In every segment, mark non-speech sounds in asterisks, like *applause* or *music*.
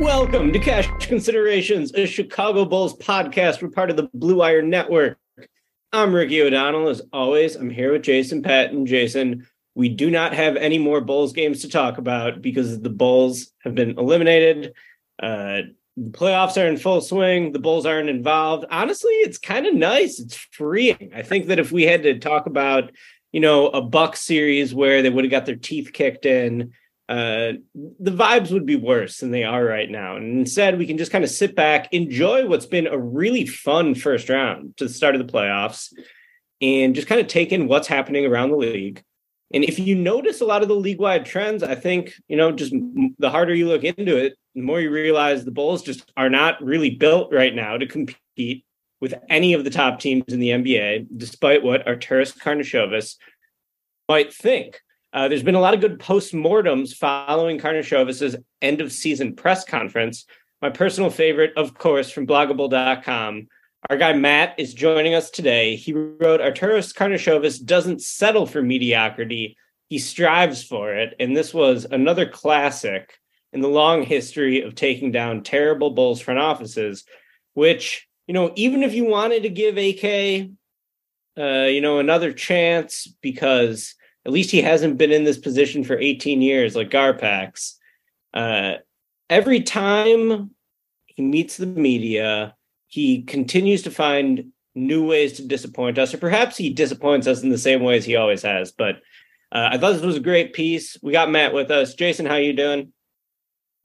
Welcome to Cash Considerations, a Chicago Bulls podcast. We're part of the Blue Wire Network. I'm Ricky O'Donnell. As always, I'm here with Jason Patton. Jason, we do not have any more Bulls games to talk about because the Bulls have been eliminated. Uh, the playoffs are in full swing. The Bulls aren't involved. Honestly, it's kind of nice. It's freeing. I think that if we had to talk about, you know, a Buck series where they would have got their teeth kicked in, uh, the vibes would be worse than they are right now. And instead, we can just kind of sit back, enjoy what's been a really fun first round to the start of the playoffs, and just kind of take in what's happening around the league. And if you notice a lot of the league wide trends, I think, you know, just the harder you look into it, the more you realize the Bulls just are not really built right now to compete with any of the top teams in the NBA, despite what Arturas Karnisovas might think. Uh, there's been a lot of good postmortems following Karnisovas's end of season press conference. My personal favorite, of course, from blogabull.com. Our guy Matt is joining us today. He wrote Arturas Karnisovas doesn't settle for mediocrity, he strives for it. And this was another classic in the long history of taking down terrible Bulls front offices, which, you know, even if you wanted to give AK, uh, you know, another chance because at least he hasn't been in this position for 18 years like Garpax. Uh, every time he meets the media, he continues to find new ways to disappoint us, or perhaps he disappoints us in the same ways he always has. But uh, I thought this was a great piece. We got Matt with us. Jason, how you doing?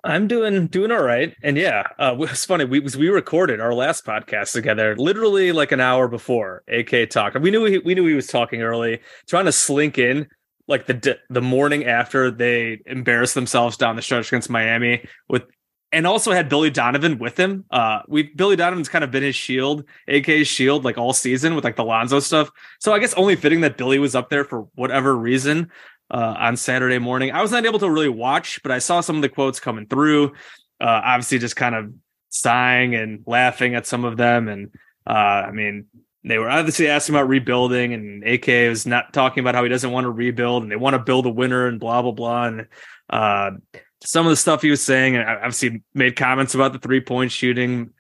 I'm doing doing all right, and yeah, uh, *laughs* it's funny. We we recorded our last podcast together, literally like an hour before AK talked. We knew he, we knew he was talking early, trying to slink in like the the morning after they embarrassed themselves down the stretch against Miami with, and also had Billy Donovan with him. Uh, we Billy Donovan's kind of been his shield, AK's shield, like all season with like the Lonzo stuff. So I guess only fitting that Billy was up there for whatever reason uh, on Saturday morning. I was not able to really watch, but I saw some of the quotes coming through. Uh, obviously, just kind of sighing and laughing at some of them. And uh, I mean, they were obviously asking about rebuilding, and AK was not talking about how he doesn't want to rebuild and they want to build a winner and blah blah blah. And uh, some of the stuff he was saying, and obviously made comments about the three point shooting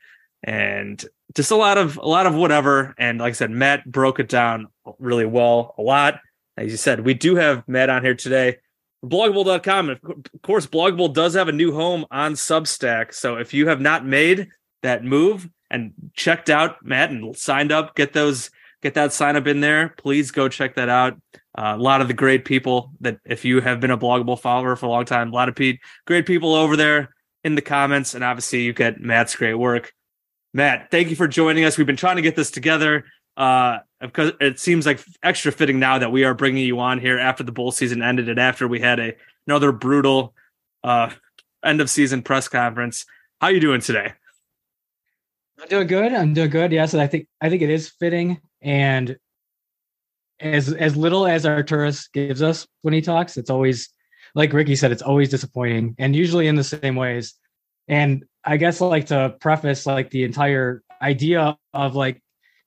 and just a lot of a lot of whatever. And like I said, Matt broke it down really well, a lot as you said, we do have Matt on here today. Blogabull.com. Of course, Blog a Bull does have a new home on Substack. So if you have not made that move and checked out Matt and signed up, get those, get that sign up in there. Please go check that out. Uh, a lot of the great people that, if you have been a Blog a Bull follower for a long time, a lot of pe- great people over there in the comments. And obviously, you get Matt's great work. Matt, thank you for joining us. We've been trying to get this together uh because it seems like extra fitting now that we are bringing you on here after the bowl season ended and after we had a another brutal uh end of season press conference how are you doing today I'm doing good. I'm doing good. Yes, and I think I think it is fitting. And as as little as Arturas gives us when he talks, it's always like Ricky said, it's always disappointing, and usually in the same ways. And I guess like to preface like the entire idea of like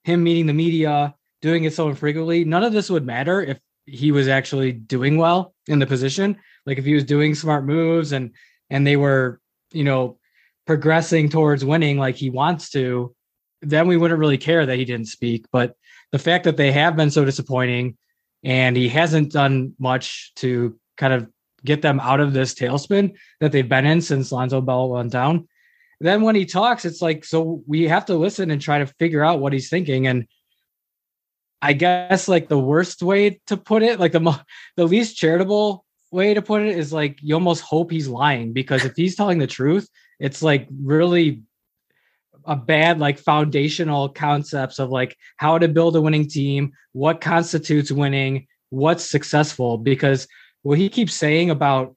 him meeting the media, doing it so infrequently, none of this would matter if he was actually doing well in the position. Like if he was doing smart moves and and they were, you know, progressing towards winning like he wants to, then we wouldn't really care that he didn't speak. But the fact that they have been so disappointing and he hasn't done much to kind of get them out of this tailspin that they've been in since Lonzo Ball went down. Then when he talks, it's like, so we have to listen and try to figure out what he's thinking. And I guess like the worst way to put it, like the mo- the least charitable way to put it is like you almost hope he's lying because if he's telling the truth, it's like really a bad like foundational concepts of like how to build a winning team, what constitutes winning, what's successful because what he keeps saying about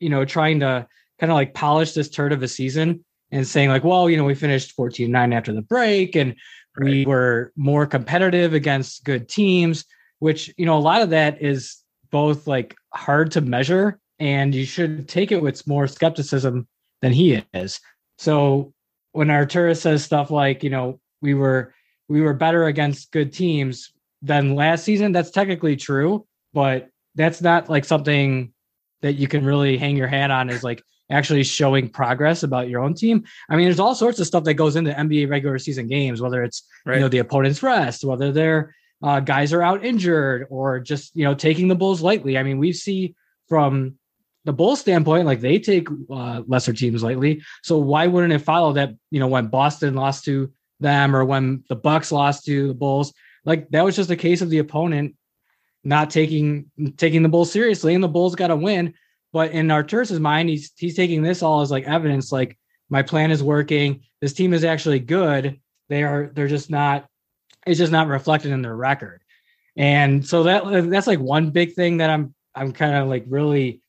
you know trying to kind of like polish this turd of a season and saying like well you know we finished 14-9 after the break and right. we were more competitive against good teams which you know a lot of that is both like hard to measure and you should take it with more skepticism than he is so when Arturas says stuff like you know we were we were better against good teams than last season that's technically true but that's not like something that you can really hang your hat on is like actually showing progress about your own team. I mean, there's all sorts of stuff that goes into NBA regular season games, whether it's right. you know the opponent's rest, whether their uh, guys are out injured, or just you know taking the Bulls lightly. I mean, we see from the Bulls standpoint, like they take uh, lesser teams lightly. So why wouldn't it follow that you know when Boston lost to them or when the Bucks lost to the Bulls, like that was just a case of the opponent not taking taking the Bulls seriously, and the Bulls got to win. But in Arturas's mind, he's he's taking this all as like evidence, like my plan is working. This team is actually good. They are they're just not. It's just not reflected in their record. And so that that's like one big thing that I'm I'm kind of like really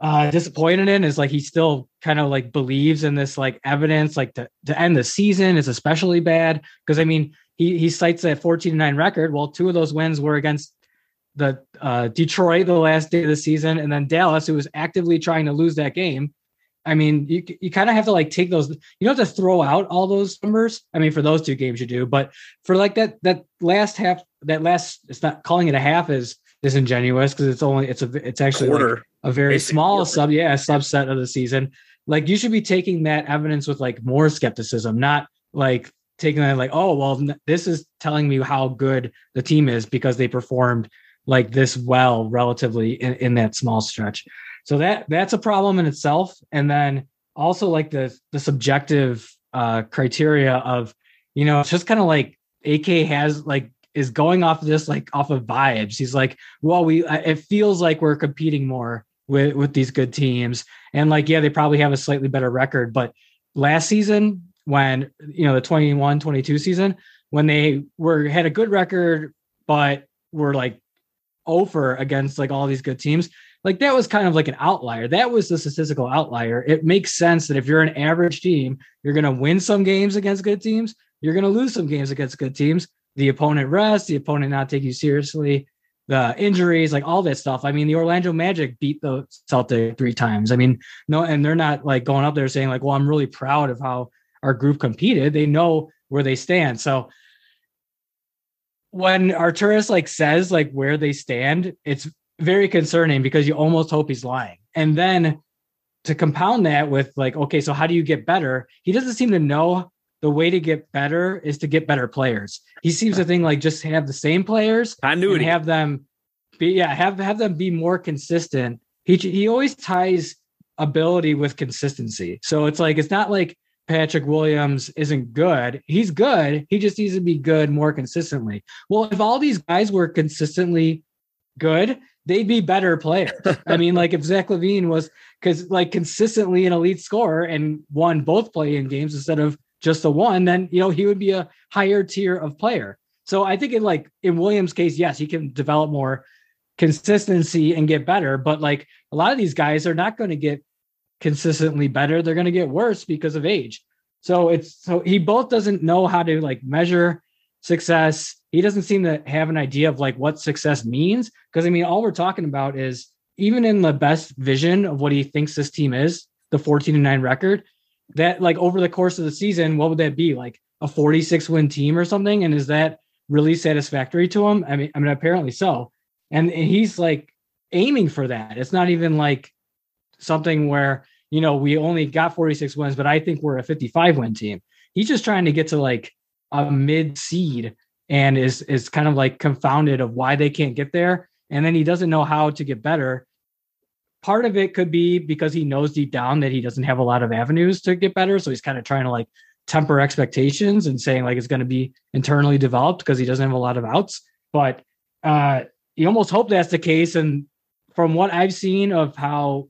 uh disappointed in is like he still kind of like believes in this like evidence like to, to end the season is especially bad because I mean he he cites that 14 9 record. Well, two of those wins were against the uh, Detroit the last day of the season, and then Dallas, who was actively trying to lose that game. I mean, you you kind of have to like take those. You don't have to throw out all those numbers. I mean, for those two games you do, but for like that that last half, that last it's not calling it a half is disingenuous because it's only it's a it's actually like a very small quarter. sub yeah subset of the season. Like you should be taking that evidence with like more skepticism, not like taking that like oh well this is telling me how good the team is because they performed like this well relatively in, in that small stretch. So that that's a problem in itself. And then also like the the subjective uh criteria of, you know, it's just kind of like AK has like is going off of this like off of vibes. He's like, well, we it feels like we're competing more with with these good teams. And like, yeah, they probably have a slightly better record, but last season when you know the 21 22 season when they were had a good record but were like over against like all these good teams like that was kind of like an outlier. That was the statistical outlier. It makes sense that if you're an average team you're going to win some games against good teams you're going to lose some games against good teams. The opponent rest the opponent not take you seriously the injuries like all that stuff. I mean the orlando magic beat the celtic three times. I mean no and they're not like going up there saying like well i'm really proud of how our group competed. They know where they stand. So when Arturas like says like where they stand, it's very concerning because you almost hope he's lying. And then to compound that with like, okay, so how do you get better? He doesn't seem to know the way to get better is to get better players. He seems to think like just have the same players and have them be yeah, have have them be more consistent. He he always ties ability with consistency. So it's like it's not like Patrick Williams isn't good. He's good. He just needs to be good more consistently. Well, if all these guys were consistently good, they'd be better players. *laughs* I mean, like if Zach LaVine was because like consistently an elite scorer and won both play-in games instead of just the one, then you know he would be a higher tier of player. So I think in like in Williams' case, yes, he can develop more consistency and get better. But like a lot of these guys are not going to get consistently better, they're going to get worse because of age. So it's so he both doesn't know how to like measure success. He doesn't seem to have an idea of like what success means. Because I mean, all we're talking about is even in the best vision of what he thinks this team is, the 14 and 9 record, that like over the course of the season, what would that be? Like a 46 win team or something? And is that really satisfactory to him? I mean, I mean, apparently so. And, and he's like aiming for that. It's not even like something where, you know, we only got 46 wins, but I think we're a 55 win team. He's just trying to get to like a mid seed and is is kind of like confounded of why they can't get there. And then he doesn't know how to get better part of it could be because he knows deep down that he doesn't have a lot of avenues to get better. So he's kind of trying to like temper expectations and saying like it's going to be internally developed because he doesn't have a lot of outs. But uh, you almost hope that's the case. And from what I've seen of how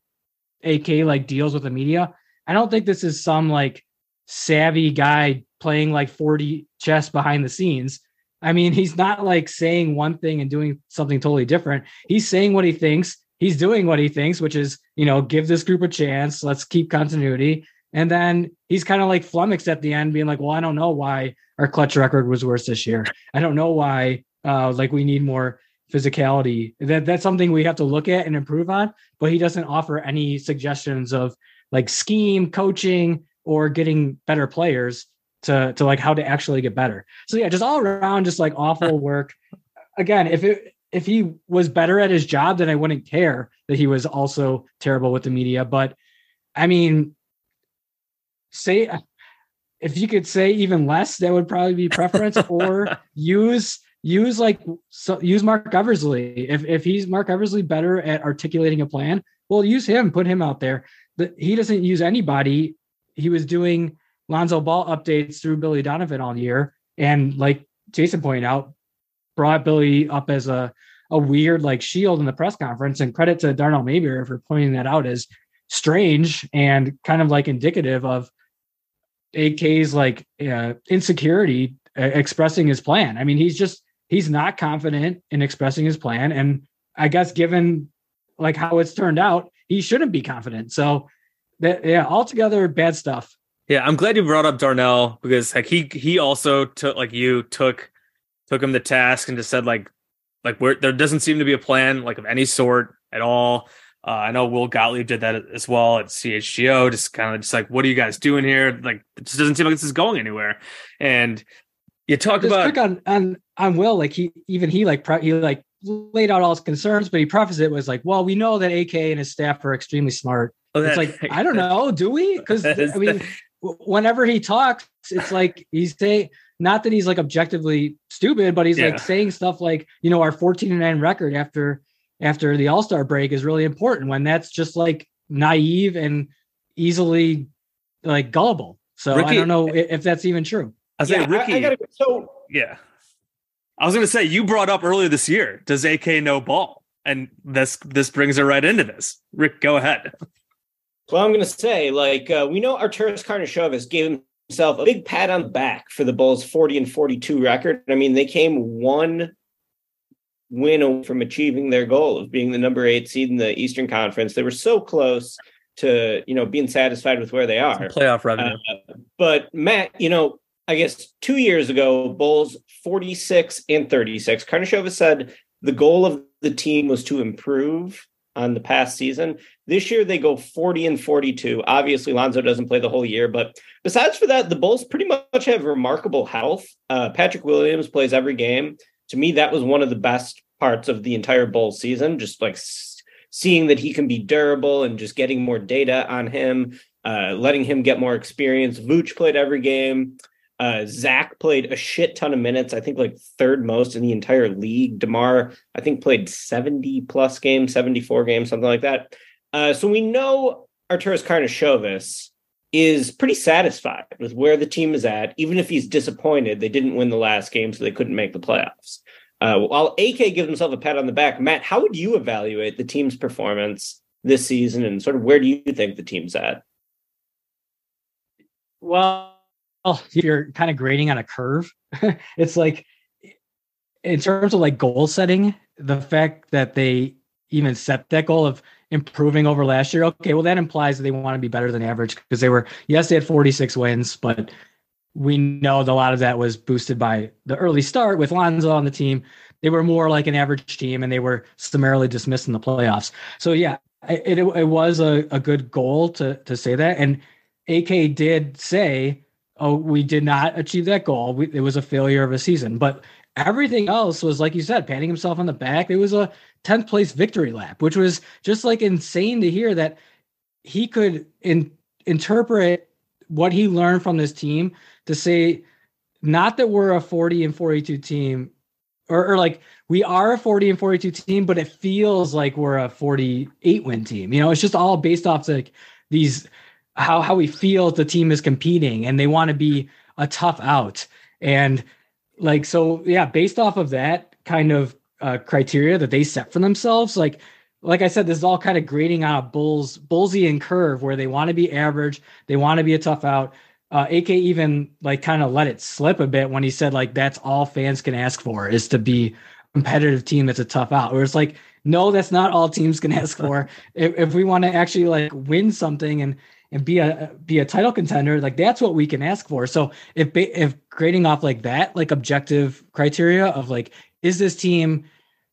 AK like deals with the media, I don't think this is some like savvy guy playing like 4D chess behind the scenes. I mean, *laughs* he's not like saying one thing and doing something totally different. He's saying what he thinks he's doing what he thinks, which is, you know, give this group a chance. Let's keep continuity. And then he's kind of like flummoxed at the end, being like, well, I don't know why our clutch record was worse this year. I don't know why, uh, like we need more physicality. That that's something we have to look at and improve on. But he doesn't offer any suggestions of like scheme, coaching, or getting better players to to like how to actually get better. So yeah, just all around, just like awful *laughs* work. Again, if it if he was better at his job, then I wouldn't care that he was also terrible with the media. But I mean, say if you could say even less, that would probably be preference. or *laughs* use use like so, use Marc Eversley. If if he's Marc Eversley better at articulating a plan, well, use him. Put him out there. The, he doesn't use anybody. He was doing Lonzo Ball updates through Billy Donovan all year, and like Jason pointed out, brought Billy up as a a weird like shield in the press conference. And credit to Darnell Mayberry for pointing that out as strange and kind of like indicative of AK's like uh, insecurity uh, expressing his plan. I mean, he's just he's not confident in expressing his plan, and I guess given like how it's turned out, he shouldn't be confident. So that yeah, altogether bad stuff. Yeah, I'm glad you brought up Darnell because like he he also took like you took took him the task and just said like like where there doesn't seem to be a plan like of any sort at all. Uh, I know Will Gottlieb did that as well at CHGO, just kind of just like, what are you guys doing here? Like, it just doesn't seem like this is going anywhere. And you talk just about on, on on Will, like he even he like he like laid out all his concerns, but he prefaced it was like, well, we know that AK and his staff are extremely smart. Oh, it's like I don't know, do we? *laughs* Because I mean, whenever he talks, it's like he's saying not that he's like objectively stupid, but he's yeah. like saying stuff like, you know, our 14 and 9 record after after the All-Star break is really important when that's just like naive and easily like gullible. So Ricky, I don't know *laughs* if that's even true. I say yeah, Ricky. I, I gotta, so yeah. I was gonna say you brought up earlier this year. Does AK know ball? And this this brings it right into this. Rick, go ahead. Well, I'm gonna say like uh, we know Arturas Karnisovas gave himself a big pat on the back for the Bulls' 40 and 42 record. I mean, they came one win from achieving their goal of being the number eight seed in the Eastern Conference. They were so close to, you know, being satisfied with where they are. playoff revenue. Uh, but Matt, you know, I guess two years ago, Bulls 46 and 36. Karnishova said the goal of the team was to improve on the past season. This year they go 40 and 42. Obviously, Lonzo doesn't play the whole year, but besides for that, the Bulls pretty much have remarkable health. Uh, Patrick Williams plays every game. To me, that was one of the best parts of the entire Bulls season, just like seeing that he can be durable and just getting more data on him, uh, letting him get more experience. Vooch played every game. Uh, Zach played a shit ton of minutes. I think like third most in the entire league. Demar, I think, played 70 plus games, 74 games, something like that. Uh, so we know Arturas Karnisovas is pretty satisfied with where the team is at, even if he's disappointed they didn't win the last game, so they couldn't make the playoffs. Uh, while AK gives himself a pat on the back, Matt, how would you evaluate the team's performance this season and sort of where do you think the team's at? Well, Oh, if you're kind of grading on a curve, *laughs* it's like in terms of like goal setting, the fact that they even set that goal of improving over last year. Okay, well that implies that they want to be better than average because they were yes they had 46 wins, but we know that a lot of that was boosted by the early start with Lonzo on the team. They were more like an average team and they were summarily dismissed in the playoffs. So yeah, it, it, it was a, a good goal to to say that. And AK did say, oh, we did not achieve that goal. We, it was a failure of a season. But everything else was like you said, patting himself on the back. It was a 10th place victory lap, which was just like insane to hear that he could in, interpret what he learned from this team to say not that we're a 40 and 42 team or, or, like we are a 40 and 42 team but it feels like we're a 48 win team you know it's just all based off like these how how we feel the team is competing and they want to be a tough out and like so yeah based off of that kind of uh, criteria that they set for themselves like like I said, this is all kind of grading on a Bulls Bullsian curve where they want to be average, they want to be a tough out. Uh, AK even like kind of let it slip a bit when he said like that's all fans can ask for is to be a competitive team that's a tough out. Where it's like no, that's not all teams can ask for. *laughs* if, if we want to actually like win something and and be a be a title contender, like that's what we can ask for. So if if grading off like that, like objective criteria of like is this team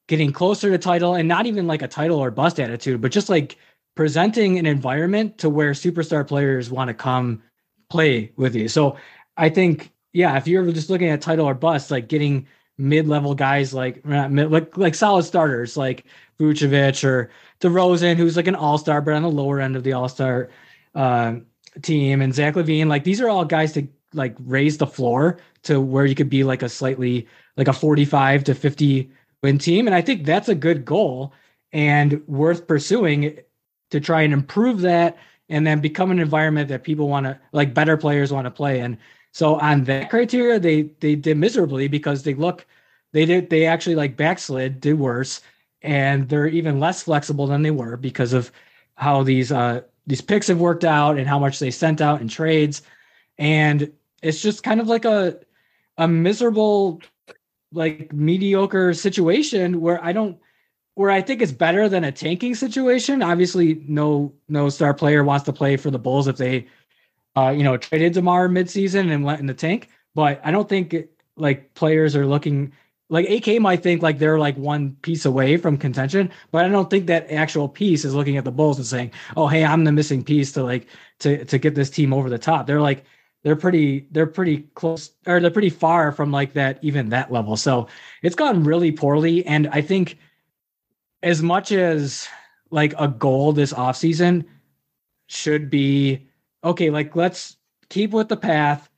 getting closer to title and not even like a title or bust attitude, but just like presenting an environment to where superstar players want to come play with you. So I think, yeah, if you're just looking at title or bust, like getting mid-level guys like like like solid starters like Vucevic or DeRozan, who's like an all-star, but on the lower end of the all-star uh, team, and Zach LaVine. like these are all guys to like raise the floor to where you could be like a slightly like a 45 to 50 win team. And I think that's a good goal and worth pursuing to try and improve that and then become an environment that people want to like better players want to play in. So on that criteria, they they did miserably because they look they did they actually like backslid, did worse, and they're even less flexible than they were because of how these uh these picks have worked out and how much they sent out in trades. And it's just kind of like a a miserable like mediocre situation where I don't where I think it's better than a tanking situation. Obviously, no no star player wants to play for the Bulls if they uh you know traded Demar midseason and went in the tank. But I don't think like players are looking like AK might think like they're like one piece away from contention, but I don't think that actual piece is looking at the Bulls and saying, "Oh, hey, I'm the missing piece to like to to get this team over the top." They're like, they're pretty they're pretty close or they're pretty far from like that even that level so it's gone really poorly and i think as much as like a goal this offseason should be okay like let's keep with the path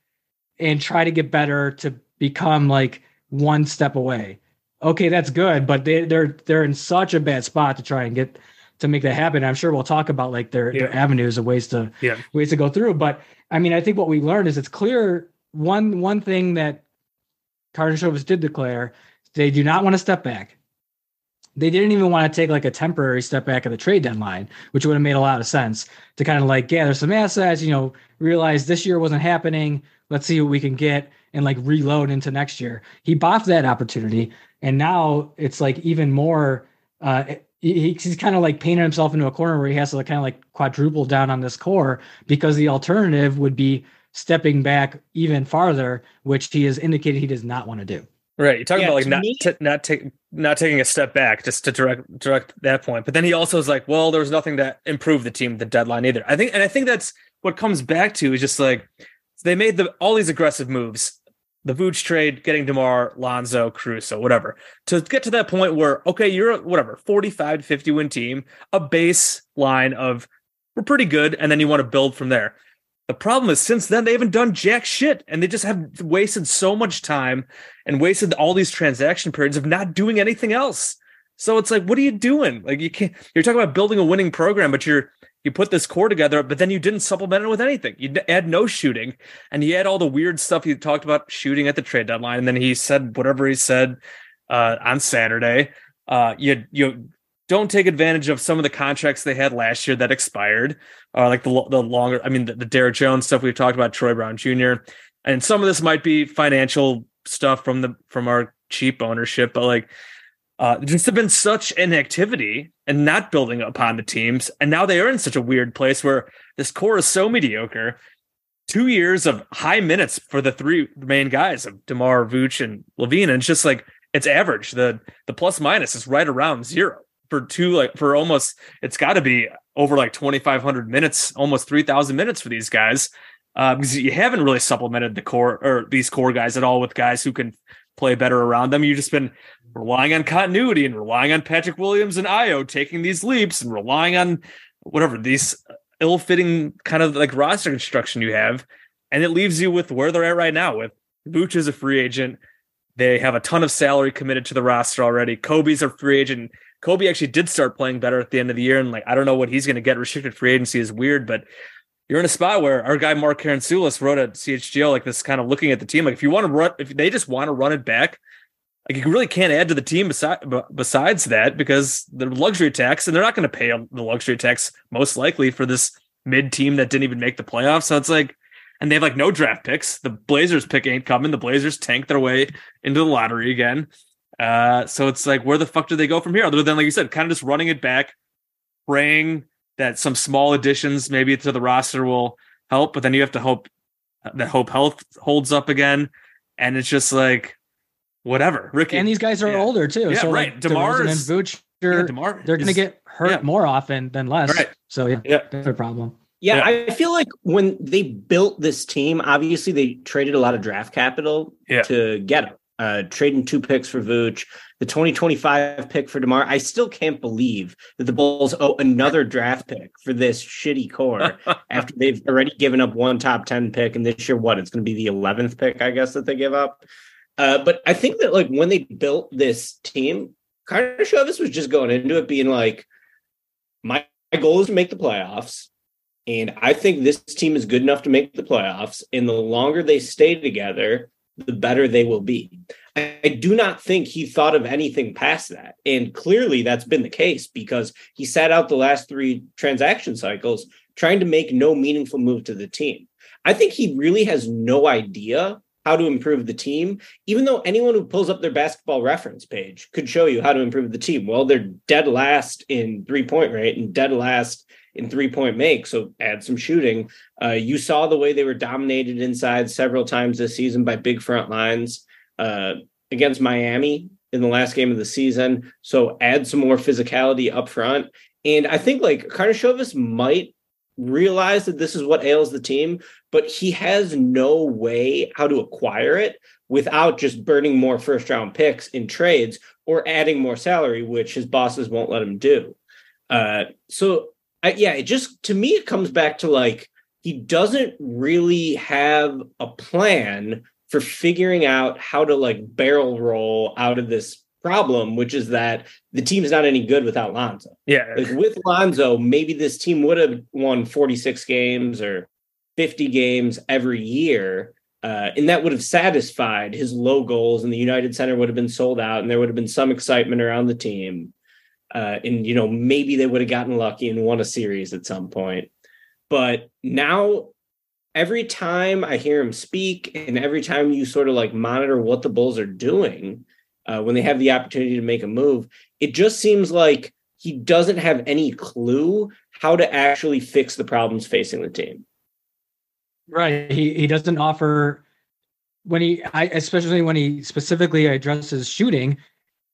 and try to get better to become like one step away okay that's good but they, they're they're in such a bad spot to try and get to make that happen. I'm sure we'll talk about like their, yeah. their avenues of ways to yeah. ways to go through. But I mean, I think what we learned is it's clear one one thing that Karnisovas did declare they do not want to step back. They didn't even want to take like a temporary step back at the trade deadline, which would have made a lot of sense to kind of like gather some assets, you know, realize this year wasn't happening. Let's see what we can get and like reload into next year. He bought that opportunity. And now it's like even more uh, he, he's kind of like painted himself into a corner where he has to kind of like quadruple down on this core because the alternative would be stepping back even farther, which he has indicated he does not want to do. Right. You're talking yeah, about like not me, t- not take not taking a step back just to direct direct that point. But then he also is like, well, there was nothing that improved the team the deadline either. I think and I think that's what comes back to is just like they made the all these aggressive moves the Vooch trade, getting DeMar, Lonzo, Caruso, whatever. To get to that point where, okay, you're whatever, 45 to 50 win team, a baseline of we're pretty good, and then you want to build from there. The problem is since then they haven't done jack shit and they just have wasted so much time and wasted all these transaction periods of not doing anything else. So it's like, what are you doing? Like you can't you're talking about building a winning program, but you're you put this core together, but then you didn't supplement it with anything. You add no shooting, and he had all the weird stuff he talked about shooting at the trade deadline, and then he said whatever he said uh, on Saturday. Uh, you you don't take advantage of some of the contracts they had last year that expired, uh, like the the longer. I mean, the, the Derrick Jones stuff we've talked about, Troy Brown Jr. And some of this might be financial stuff from the from our cheap ownership, but like uh, just have been such inactivity and not building upon the teams. And now they are in such a weird place where this core is so mediocre. Two years of high minutes for the three main guys of DeMar, Vooch, and LaVine. And it's just like it's average. The the plus minus is right around zero for two, like for almost it's got to be over like 2,500 minutes, almost 3,000 minutes for these guys. Uh, because you haven't really supplemented the core or these core guys at all with guys who can play better around them. You've just been relying on continuity and relying on Patrick Williams and Ayo taking these leaps and relying on whatever these ill-fitting kind of like roster construction you have. And it leaves you with where they're at right now with Vooch is a free agent. They have a ton of salary committed to the roster already. Kobe's a free agent. Kobe actually did start playing better at the end of the year. And like, I don't know what he's going to get. Restricted free agency is weird, but you're in a spot where our guy Mark Karantzoulis wrote at CHGO like this, kind of looking at the team. Like, if you want to run, if they just want to run it back, like you really can't add to the team besides besides that because the luxury tax, and they're not going to pay the luxury tax most likely for this mid team that didn't even make the playoffs. So it's like, and they have like no draft picks. The Blazers pick ain't coming. The Blazers tank their way into the lottery again. Uh, so it's like, where the fuck do they go from here? Other than, like you said, kind of just running it back, praying that some small additions maybe to the roster will help, but then you have to hope that hope health holds up again. And it's just like, whatever. Ricky. And these guys are yeah. older too. Yeah, so right. Like DeMar and is- Vooch, Yeah, DeMar they're going to get hurt yeah. more often than less. Right. So yeah, Yeah. that's a problem. Yeah, Yeah. I feel like when they built this team, obviously they traded a lot of draft capital Yeah. to get him. Uh, trading two picks for Vooch, the 2025 pick for DeMar. I still can't believe that the Bulls owe another draft pick for this shitty core *laughs* after they've already given up one top 10 pick. And this year, what? It's going to be the 11th pick, I guess, that they give up. Uh, but I think that, like, when they built this team, Karnisovas was just going into it being like, my, my goal is to make the playoffs. And I think this team is good enough to make the playoffs. And the longer they stay together, the better they will be. I, I do not think he thought of anything past that. And clearly that's been the case because he sat out the last three transaction cycles trying to make no meaningful move to the team. I think he really has no idea how to improve the team, even though anyone who pulls up their basketball reference page could show you how to improve the team. Well, they're dead last in three point rate and dead last in three point make. So add some shooting. Uh, you saw the way they were dominated inside several times this season by big front lines uh, against Miami in the last game of the season. So add some more physicality up front. And I think like Karnisovas might realize that this is what ails the team, but he has no way how to acquire it without just burning more first round picks in trades or adding more salary, which his bosses won't let him do. Uh, so I, yeah, it just to me it comes back to like he doesn't really have a plan for figuring out how to like barrel roll out of this problem, which is that the team's not any good without Lonzo. Yeah. Like with Lonzo, maybe this team would have won 46 games or 50 games every year. Uh, and that would have satisfied his low goals, and the United Center would have been sold out, and there would have been some excitement around the team. Uh, and you know, maybe they would have gotten lucky and won a series at some point. But now, every time I hear him speak, and every time you sort of like monitor what the Bulls are doing uh, when they have the opportunity to make a move, it just seems like he doesn't have any clue how to actually fix the problems facing the team. Right. He he doesn't offer when he I especially when he specifically addresses shooting.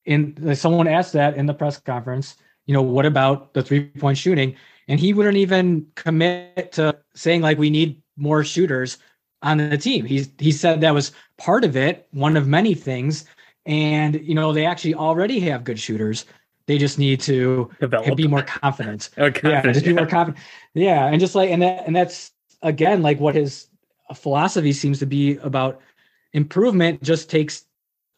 In someone asked that in the press conference, you know, what about the three point shooting? And he wouldn't even commit to saying like we need more shooters on the team. He's he said that was part of it, one of many things. And you know, they actually already have good shooters. They just need to Develop. be more confident *laughs* Okay. yeah, just be more confident. Yeah, and just like and that and that's again like what his philosophy seems to be about improvement. Just takes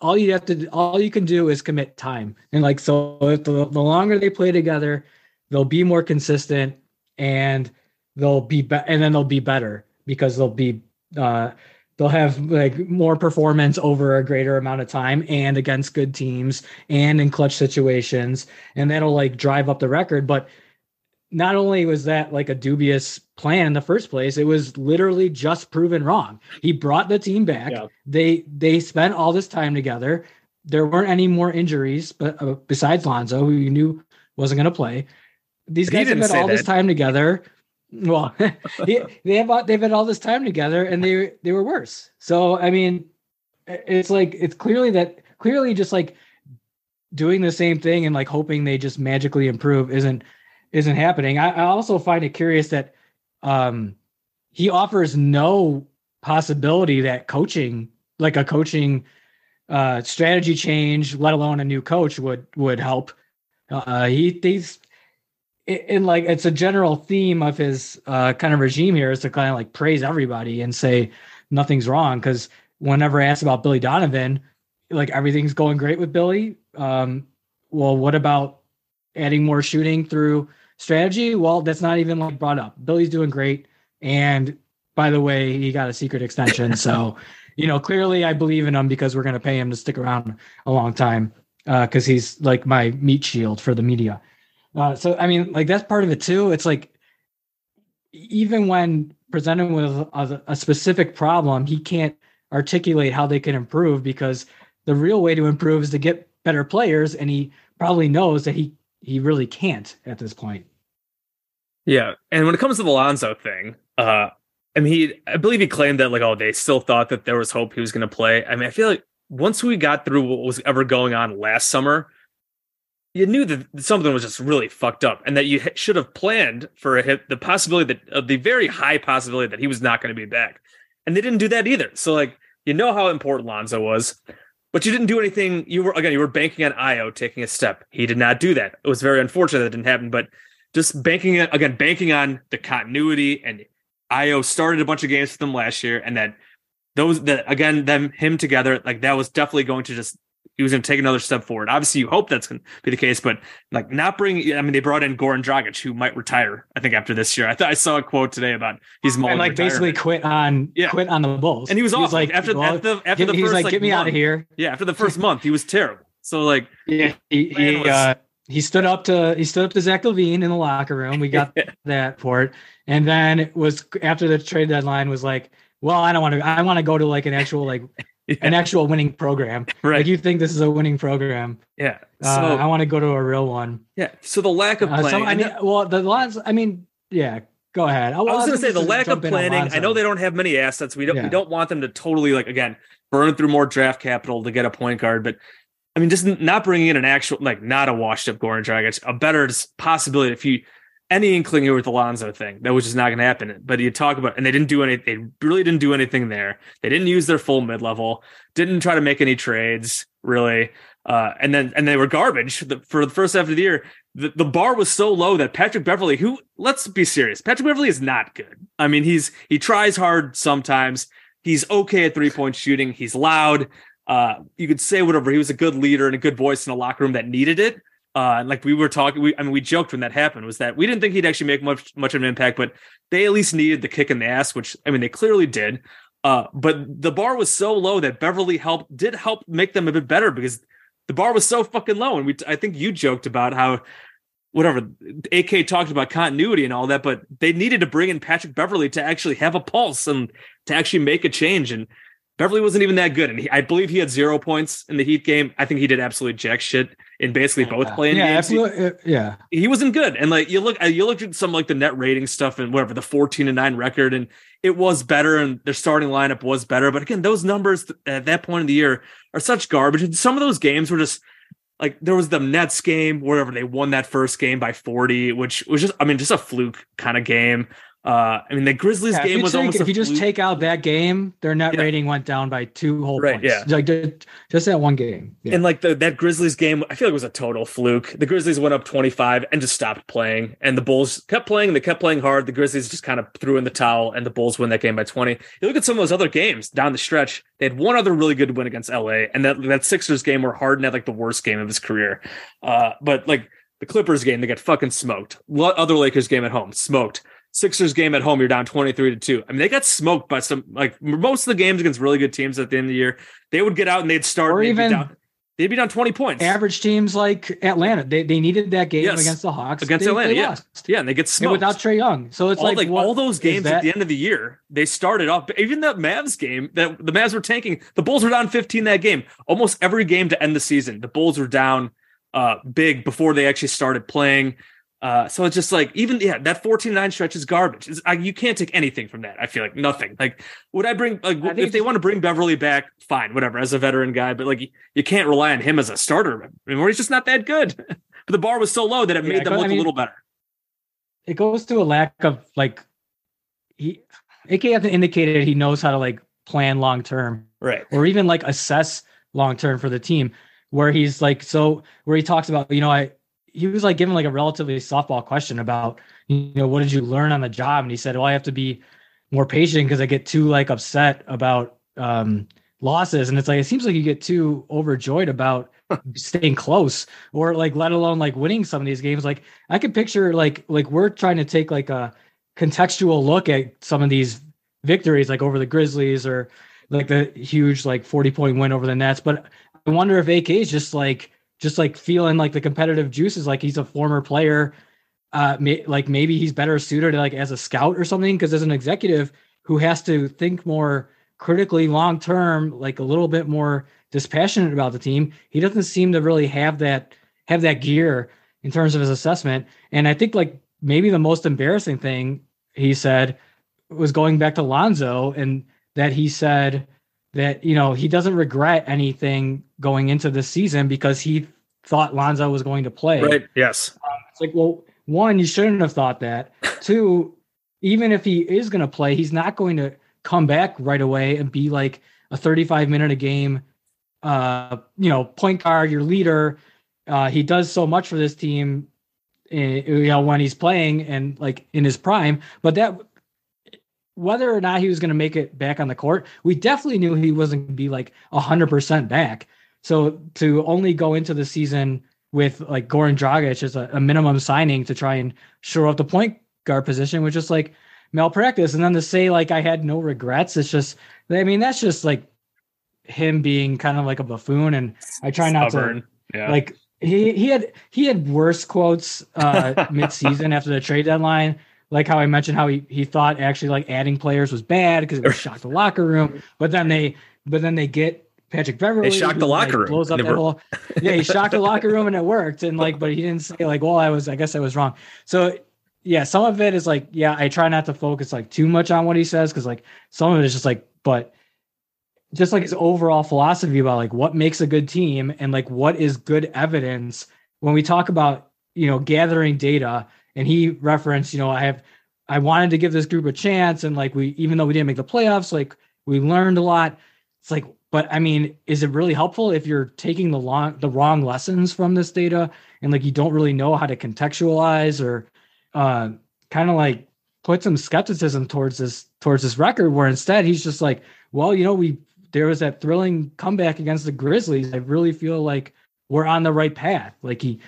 all you have to all you can do is commit time, and like so if the, the longer they play together, they'll be more consistent and they'll be, be and then they'll be better because they'll be uh they'll have like more performance over a greater amount of time and against good teams and in clutch situations. And that'll like drive up the record. But not only was that like a dubious plan in the first place it was literally just proven wrong he brought the team back Yeah. they they spent all this time together there weren't any more injuries, but uh, besides Lonzo, who you knew wasn't going to play, these guys have didn't had say all this time together. Well, *laughs* he- they have they've had all this time together, and they they were worse. So I mean, it's like it's clearly that clearly just like doing the same thing and like hoping they just magically improve isn't isn't happening. I, I also find it curious that um he offers no possibility that coaching like a coaching uh strategy change let alone a new coach would would help. Uh he he's in like it's a general theme of his uh kind of regime here is to kind of like praise everybody and say nothing's wrong. Because whenever asked about billy donovan like everything's going great with billy. Um well what about adding more shooting through strategy well that's not even like brought up. Billy's doing great. And by the way he got a secret extension. *laughs* So you know clearly i believe in him because we're going to pay him to stick around a long time because he's like my meat shield for the media. Uh, so i mean like that's part of it too. It's like even when presented with a, a specific problem he can't articulate how they can improve because the real way to improve is to get better players and he probably knows that he he really can't at this point Yeah, and when it comes to the Lonzo thing, uh, I mean, he, I believe he claimed that like, oh, they still thought that there was hope he was going to play. I mean, I feel like once we got through what was ever going on last summer, you knew that something was just really fucked up, and that you should have planned for a hit, the possibility that uh, the very high possibility that he was not going to be back, and they didn't do that either. So like, you know how important Lonzo was. But you didn't do anything. You were again. You were banking on Ayo taking a step. He did not do that. It was very unfortunate that didn't happen. But just banking it again, banking on the continuity and Ayo started a bunch of games for them last year, and that those that again them him together like that was definitely going to just he was going to take another step forward. Obviously, you hope that's going to be the case, but like not bring. I mean, they brought in Goran Dragic, who might retire. I think after this year, I thought I saw a quote today about he's mulling and like basically quit on Yeah. quit on the bulls and he was awful. like after well, after, after the he's first like, like, get me out month- of here Yeah, after the first month, he was terrible. So like, yeah he, he, was- uh, he stood up to he stood up to Zach LaVine in the locker room. We got *laughs* that for it, and then it was after the trade deadline was like, well, I don't want to. I want to go to like an actual like *laughs* an actual winning program. right, Like you think this is a winning program? yeah. Uh, So I want to go to a real one. yeah, so the lack of Uh, planning. so, I mean, well, the lines. I mean, yeah. Go ahead. I was going to say the lack of planning. I know they don't. don't have many assets. We don't. We don't want them to totally like again burn through more draft capital to get a point guard. But I mean, just not bringing in an actual like not a washed up Goran Dragic, a better possibility. If you any inkling here with the Lonzo thing, that was just not going to happen. But you talk about and they didn't do any. They really didn't do anything there. They didn't use their full mid level. Didn't try to make any trades really. Uh, and then and they were garbage for the, for the first half of the year. The, the bar was so low that Patrick Beverley, who let's be serious, Patrick Beverley is not good. I mean, he's he tries hard sometimes. He's okay at three point shooting. He's loud. Uh, you could say whatever. He was a good leader and a good voice in a locker room that needed it. Uh, and like we were talking, we I mean, we joked when that happened was that we didn't think he'd actually make much much of an impact, but they at least needed the kick in the ass, which I mean, they clearly did. Uh, but the bar was so low that Beverley helped did help make them a bit better because the bar was so fucking low. And we I think you joked about how whatever AK talked about continuity and all that, but they needed to bring in Patrick Beverley to actually have a pulse and to actually make a change. And Beverley wasn't even that good. And he, I believe he had zero points in the Heat game. I think he did absolutely jack shit in basically both playing yeah, games. He- yeah. he wasn't good. And like you look, uh, you looked at some like the net rating stuff and whatever the fourteen and nine record, and it was better, and their starting lineup was better. But again, those numbers at that point in the year are such garbage. And some of those games were just like there was the Nets game, wherever they won that first game by forty, which was just, I mean, just a fluke kind of game. Uh, I mean, the Grizzlies Yeah, game was take- almost if you just take out that game, their net Yeah. rating went down by two whole Right, points. yeah. like just, that one game. Yeah. And like the that Grizzlies game, I feel like it was a total fluke. The Grizzlies went up 25 and just stopped playing. And the Bulls kept playing and they kept playing hard. The Grizzlies just kind of threw in the towel and the Bulls win that game by 20. You look at some of those other games down the stretch, they had one other really good win against LA. And that, that Sixers game where Harden had like the worst game of his career. Uh, but like the Clippers game, they got fucking smoked. Other Lakers game at home, smoked. Sixers game at home, you're down 23 to 2. I mean, they got smoked by some like most of the games against really good teams at the end of the year. They would get out and they'd start Or even- down. they'd be down 20 points. Average teams like Atlanta, they, they needed that game Yes. against the Hawks. Against They- Atlanta, they yeah. lost. Yeah, and they get And smoked. without Trae Young. So it's all, like, like what- all those games at the end of the year, they started off. Even that Mavs game that the Mavs were tanking, the Bulls were down 15 that game. Almost every game to end the season, the Bulls were down uh, big before they actually started playing. Uh, so it's just like even yeah, that 14-9 stretch is garbage. I, you can't take anything from that. I feel like nothing. Like would I bring like I if they want to bring Beverley back, fine, whatever. As a veteran guy, but like you, you can't rely on him as a starter. I mean, he's just not that good. *laughs* but the bar was so low that it Yeah, made them I look mean- a little better. it goes to a lack of like he AK indicated he knows how to like plan long term Right. or even like assess long term for the team where he's like so where he talks about you know I he was like given like a relatively softball question about you know what did you learn on the job? And he said well I have to be more patient because I get too like upset about um losses. And it's like it seems like you get too overjoyed about *laughs* staying close or like let alone like winning some of these games. Like I could picture like like we're trying to take like a contextual look at some of these victories like over the Grizzlies or like the huge like 40 point win over the Nets. But I wonder if AK is just like just like feeling like the competitive juices like he's a former player uh may, like maybe he's better suited like as a scout or something because as an executive who has to think more critically long term like a little bit more dispassionate about the team he doesn't seem to really have that have that gear in terms of his assessment. And i think like maybe the most embarrassing thing he said was going back to lonzo and that he said that you know he doesn't regret anything going into this season because he thought lonzo was going to play Right. Yes. it's like, well, one, you shouldn't have thought that. *laughs* Two, even if he is going to play, he's not going to come back right away and be like a 35 minute a game, uh, you know, point guard, your leader. Uh, he does so much for this team, eh, you know, when he's playing and like in his prime. But that, whether or not he was going to make it back on the court, we definitely knew he wasn't going to be like 100% back. So to only go into the season with like Goran Dragic as a, a minimum signing to try and shore up the point guard position was just like malpractice. And then to say like I had no regrets, it's just I mean that's just like him being kind of like a buffoon. And I try not Stubborn. to Yeah. like he he had he had worse quotes uh *laughs* mid season after the trade deadline. Like how I mentioned how he, he thought actually like adding players was bad because it *laughs* would shock the locker room. But then they but then they get Patrick Beverley. They shocked the who, like, locker room. Blows up that whole yeah, he shocked the *laughs* locker room and it worked. And like, but he didn't say like, well, I was, I guess I was wrong. So yeah, some of it is like, yeah, I try not to focus like too much on what he says because like some of it is just like, but just like his overall philosophy about like what makes a good team and like what is good evidence when we talk about you know gathering data and he referenced you know i have i wanted to give this group a chance and like we even though we didn't make the playoffs like we learned a lot. It's like but i mean is it really helpful if you're taking the long the wrong lessons from this data and like you don't really know how to contextualize or uh kind of like put some skepticism towards this towards this record where instead he's just like well you know we there was that thrilling comeback against the grizzlies. I really feel like we're on the right path. Like he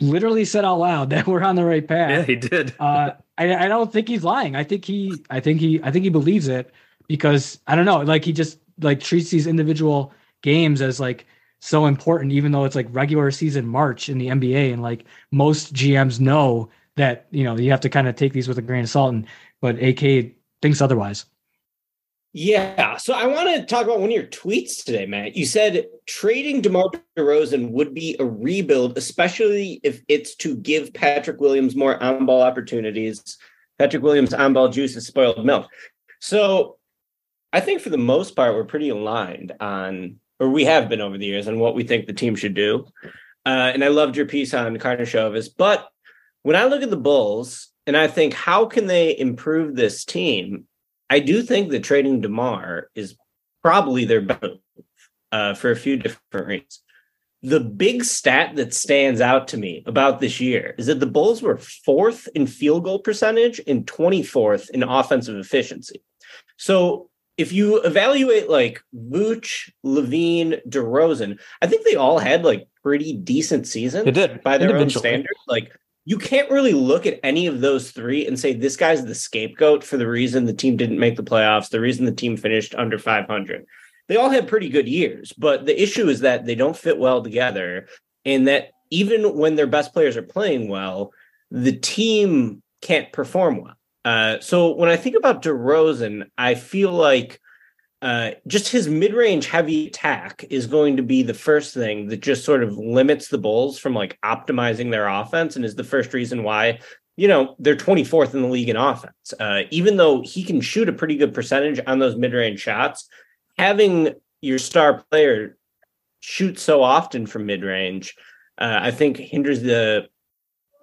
literally said out loud *laughs* that we're on the right path yeah, he did. uh, I, I don't think he's lying. I think he, I think he, I think he believes it because I don't know, like he just like treats these individual games as like so important, even though it's like regular season March in the NBA, and like most GMs know that you know you have to kind of take these with a grain of salt. And but AK thinks otherwise. Yeah. So I want to talk about one of your tweets today, Matt. You said trading DeMar DeRozan would be a rebuild, especially if it's to give Patrick Williams more on ball opportunities. Patrick Williams' on ball juice is spoiled milk. So I think for the most part, we're pretty aligned on, or we have been over the years, on what we think the team should do. Uh, and I loved your piece on Karnisovas. But when I look at the Bulls and I think, how can they improve this team? I do think that trading DeMar is probably their best move, uh, for a few different reasons. The big stat that stands out to me about this year is that the Bulls were fourth in field goal percentage and 24th in offensive efficiency. So if you evaluate like Vooch, LaVine, DeRozan, I think they all had like pretty decent seasons They did, by their own standards. Like you can't really look at any of those three and say this guy's the scapegoat for the reason the team didn't make the playoffs, the reason the team finished under 500. they all had pretty good years, but the issue is that they don't fit well together, and that even when their best players are playing well, the team can't perform well. Uh, so when I think about DeRozan, I feel like uh, just his mid-range heavy attack is going to be the first thing that just sort of limits the Bulls from like optimizing their offense, and is the first reason why you know they're 24th in the league in offense. Uh, even though he can shoot a pretty good percentage on those mid-range shots, having your star player shoot so often from mid-range, uh, I think hinders the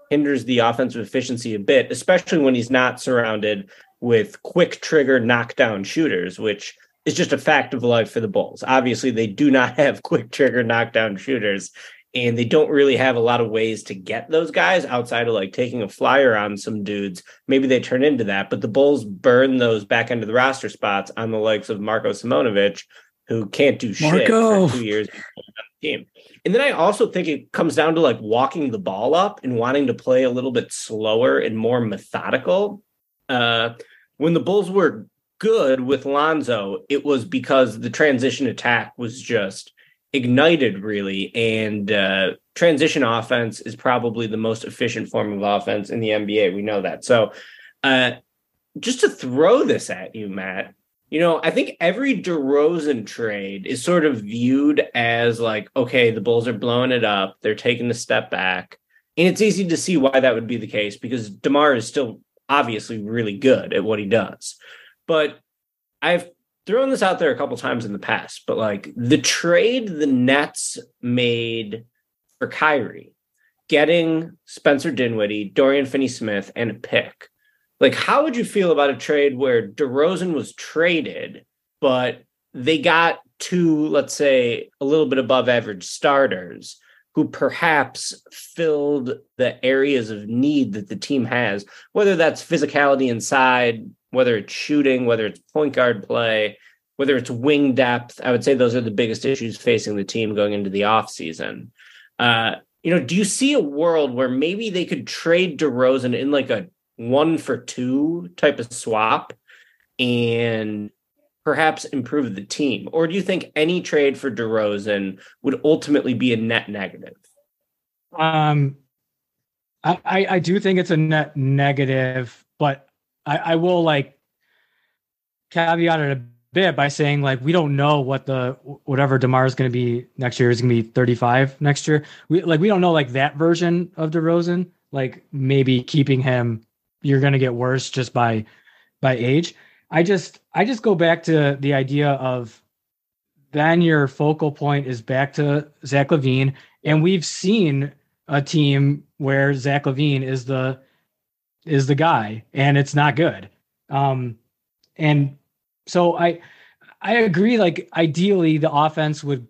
hinders the offensive efficiency a bit, especially when he's not surrounded with quick trigger knockdown shooters, which is just a fact of life for the Bulls. Obviously, they do not *laughs* have quick trigger knockdown shooters, and they don't really have a lot of ways to get those guys outside of like taking a flyer on some dudes. Maybe they turn into that, but the Bulls burn those back of the roster spots on the likes of Marko Simonovic, who can't do shit Marko. for two years on the team. And then I also think it comes down to like walking the ball up and wanting to play a little bit slower and more methodical. Uh, when the Bulls were good with Lonzo, it was because the transition attack was just ignited really. And uh, transition offense is probably the most efficient form of offense in the NBA we know that. So uh, just to throw this at you Matt you know I think every DeRozan trade is sort of viewed as like okay the Bulls are blowing it up. They're taking a step back. And it's easy to see why that would be the case because DeMar is still obviously really good at what he does but I've thrown this out there a couple times in the past, but like the trade the Nets made for Kyrie, getting Spencer Dinwiddie, Dorian Finney Smith, and a pick. Like, how would you feel about a trade where DeRozan was traded, but they got two, let's say, a little bit above average starters who perhaps filled the areas of need that the team has, whether that's physicality inside, whether it's shooting, whether it's point guard play, whether it's wing depth. I would say those are the biggest issues facing the team going into the offseason. Uh, you know, do you see a world where maybe they could trade DeRozan in like a one for two type of swap and perhaps improve the team? Or do you think any trade for DeRozan would ultimately be a net negative? Um, I, I, I do think it's a net negative, but I, I will like caveat it a bit by saying like we don't know what the whatever Demar is going to be next year is going to be 35 next year. We like we don't know like that version of DeRozan. Like maybe keeping him, you're going to get worse just by by age. I just I just go back to the idea of then your focal point is back to Zach LaVine, and we've seen a team where Zach LaVine is the is the guy, and it's not good. Um, and so I I agree. Like ideally, the offense would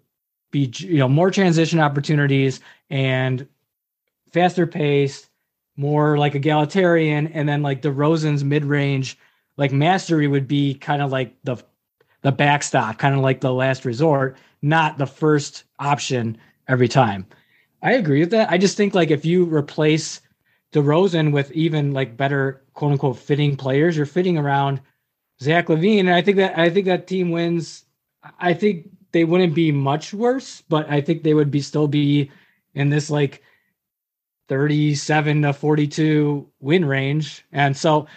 be you know more transition opportunities and faster pace, more like egalitarian, and then like DeRozan's mid range like mastery would be kind of like the the backstop, kind of like the last resort, not the first option every time. I agree with that. I just think like if you replace DeRozan with even like better quote unquote fitting players. You're fitting around Zach LaVine, and I think that I think that team wins. I think they wouldn't be much worse, but I think they would be still be in this like 37 to 42 win range. And so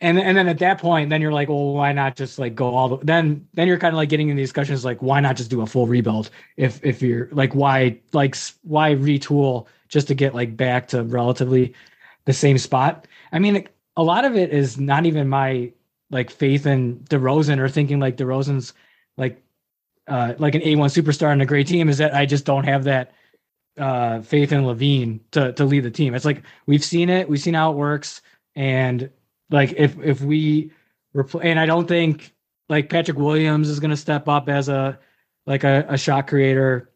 and and then at that point, then you're like, well, why not just like go all the then then you're kind of like getting in these discussions like why not just do a full rebuild if if you're like why like why retool just to get like back to relatively the same spot. I mean, a lot of it is not even my like faith in DeRozan or thinking like DeRozan's like uh like an A1 superstar and a great team is that I just don't have that uh faith in LaVine to to lead the team. It's like we've seen it, we've seen how it works and like if if we repl- and I don't think like Patrick Williams is going to step up as a like a, a shot creator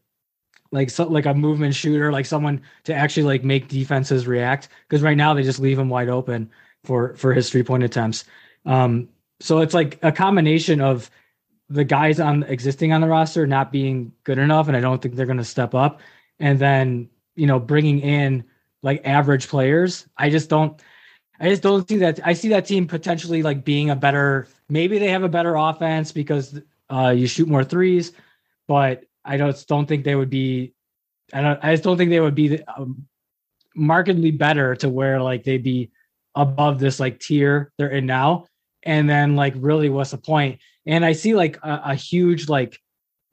like so, like a movement shooter, like someone to actually like make defenses react. Because right now they just leave him wide open for for his three point attempts. Um, so it's like a combination of the guys on existing on the roster not being good enough, and I don't think they're going to step up. And then you know bringing in like average players. I just don't. I just don't see that. I see that team potentially like being a better. Maybe they have a better offense because uh, you shoot more threes, but I just don't think they would be. I don't. I just don't think they would be um, markedly better to where like they'd be above this like tier they're in now. And then like really, what's the point? And I see like a, a huge like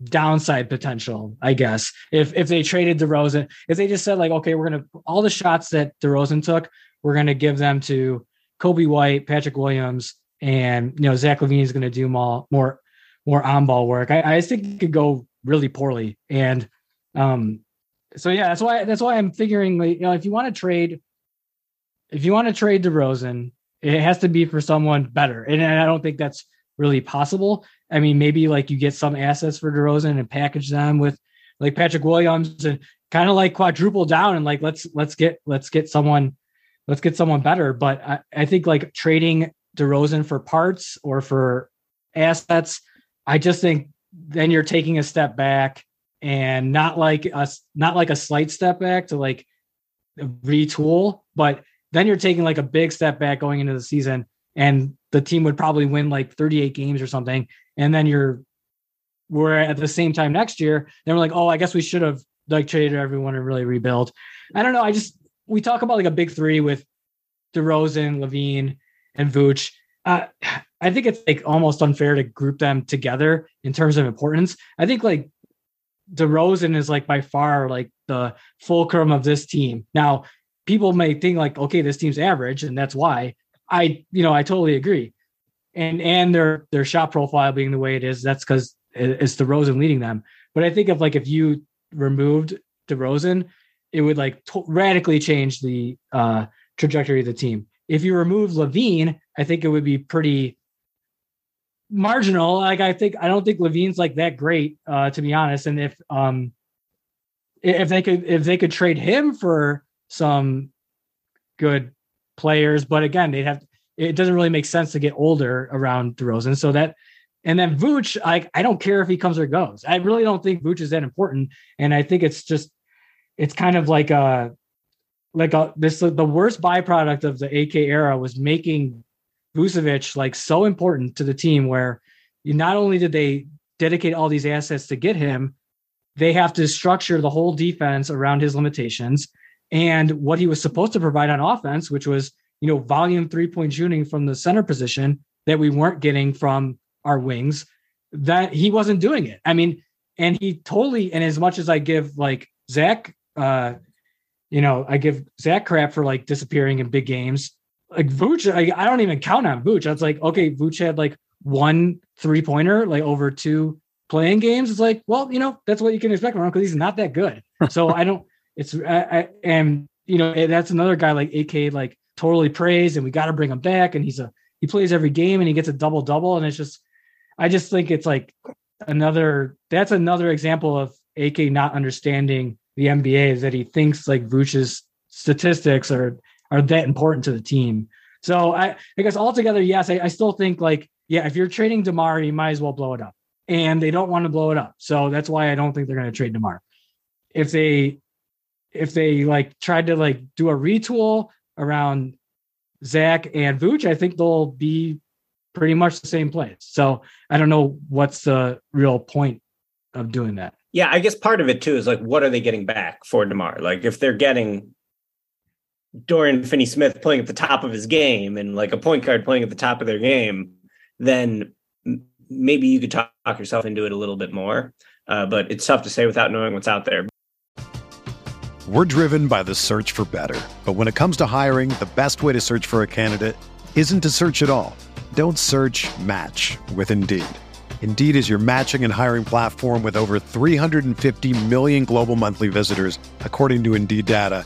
downside potential, I guess. If if they traded DeRozan, if they just said like, okay, we're gonna all the shots that DeRozan took, we're gonna give them to Coby White, Patrick Williams, and you know Zach LaVine is gonna do more more more on ball work. I, I think it could go really poorly. And um so yeah, that's why that's why I'm figuring like, you know, if you want to trade if you want to trade DeRozan, it has to be for someone better. And I don't think that's really possible. I mean, maybe like you get some assets for DeRozan and package them with like Patrick Williams and kind of like quadruple down and like let's let's get let's get someone let's get someone better. But I, I think like trading DeRozan for parts or for assets, I just think then you're taking a step back and not like us not like a slight step back to like retool, but then you're taking like a big step back going into the season and the team would probably win like 38 games or something. And then you're we're at the same time next year, then we're like, oh, I guess we should have like traded everyone and really rebuild. I don't know. I just we talk about like a big three with DeRozan, LaVine, and Vooch. Uh, I think it's like almost unfair to group them together in terms of importance. I think like DeRozan is like by far like the fulcrum of this team. Now, people may think like, okay, this team's average, and that's why. I, you know, I totally agree. And and their their shot profile being the way it is, that's because it's DeRozan leading them. But I think of like if you removed DeRozan, it would like to- radically change the uh, trajectory of the team. If you remove LaVine, I think it would be pretty marginal. Like I think I don't think LaVine's like that great, uh, to be honest. And if um if they could if they could trade him for some good players, but again, they'd have it doesn't really make sense to get older around DeRozan. So that and then Vooch, I I don't care if he comes or goes. I really don't think Vooch is that important. And I think it's just it's kind of like a like a this the worst byproduct of the AK era was making Vucevic like so important to the team where you not only did they dedicate all these assets to get him, they have to structure the whole defense around his limitations and what he was supposed to provide on offense, which was, you know, volume three point shooting from the center position that we weren't getting from our wings, that he wasn't doing it. I mean, and he totally, and as much as I give like Zach, uh, you know, I give Zach crap for like disappearing in big games. Like Vooch, I, I don't even count on Vooch. That's like, okay, Vooch had like one three pointer, like over two play-in games. It's like, well, you know, that's what you can expect from him because he's not that good. So I don't, *laughs* it's I, I and you know that's another guy like AK like totally praised and we got to bring him back and he's a he plays every game and he gets a double double and it's just I just think it's like another that's another example of AK not understanding the NBA is that he thinks like Vooch's statistics are are that important to the team. So I I guess altogether, yes, I, I still think like yeah, if you're trading Demar, you might as well blow it up. And they don't want to blow it up. So that's why I don't think they're going to trade Demar. If they if they like tried to like do a retool around Zach and Vooch, I think they'll be pretty much the same place. So I don't know what's the real point of doing that. Yeah, I guess part of it too is like, what are they getting back for Demar? Like, if they're getting Dorian Finney Smith playing at the top of his game and like a point guard playing at the top of their game, then maybe you could talk yourself into it a little bit more. Uh, but it's tough to say without knowing what's out there. We're driven by the search for better. But when it comes to hiring, the best way to search for a candidate isn't to search at all. Don't search match with Indeed. Indeed is your matching and hiring platform with over 350 million global monthly visitors, according to Indeed data,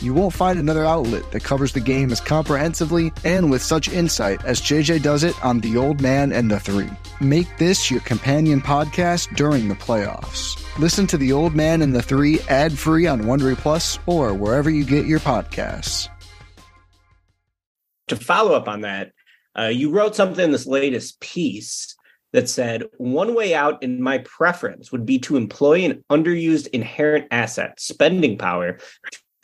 You won't find another outlet that covers the game as comprehensively and with such insight as JJ does it on The Old Man and the Three. Make this your companion podcast during the playoffs. Listen to The Old Man and the Three ad free on Wondery Plus or wherever you get your podcasts. To follow up on that, uh, you wrote something in this latest piece that said one way out in my preference would be to employ an underused inherent asset, spending power,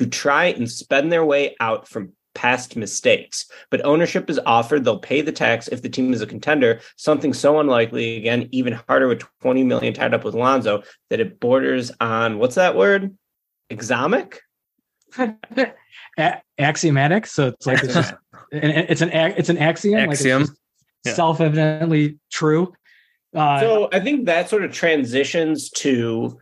to try and spend their way out from past mistakes. But ownership is offered, they'll pay the tax if the team is a contender, something so unlikely, again, even harder with 20 million tied up with Lonzo, that it borders on what's that word? Exomic? A- axiomatic. So it's like it's just *laughs* it's an it's an axiom. Axiom. Like Yeah. Self evidently true. Uh, So I think that sort of transitions to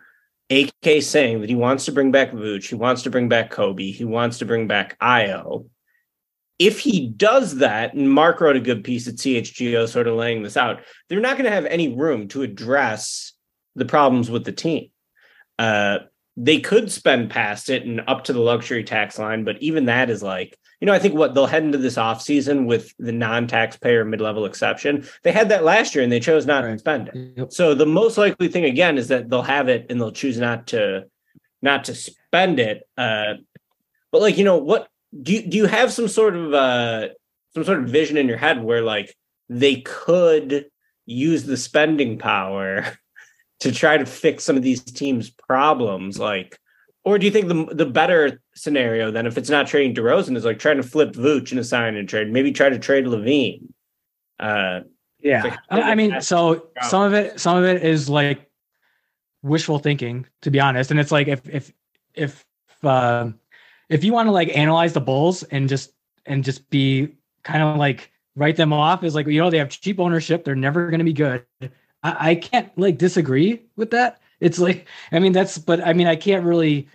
AK saying that he wants to bring back Vooch, he wants to bring back Coby, he wants to bring back Ayo. If he does that, and Mark wrote a good piece at CHGO sort of laying this out, they're not going to have any room to address the problems with the team. Uh, they could spend past it and up to the luxury tax line, but even that is like, you know, I think what they'll head into this offseason with the non-taxpayer mid-level exception. They had that last year and they chose not to spend it. Yep. So the most likely thing again is that they'll have it and they'll choose not to not to spend it. Uh, but like, you know, what do you do you have some sort of uh some sort of vision in your head where like they could use the spending power *laughs* to try to fix some of these teams' problems? Like, or do you think the the better scenario then, if it's not trading DeRozan, is like trying to flip Vooch in a sign and trade, maybe try to trade LaVine? Uh, Yeah, Like, I mean, so some of it, some of it is like wishful thinking, to be honest. And it's like if if if uh, if you want to like analyze the Bulls and just and just be kind of like write them off as like you know they have cheap ownership, they're never going to be good. I, I can't like disagree with that. It's like I mean that's but I mean I can't really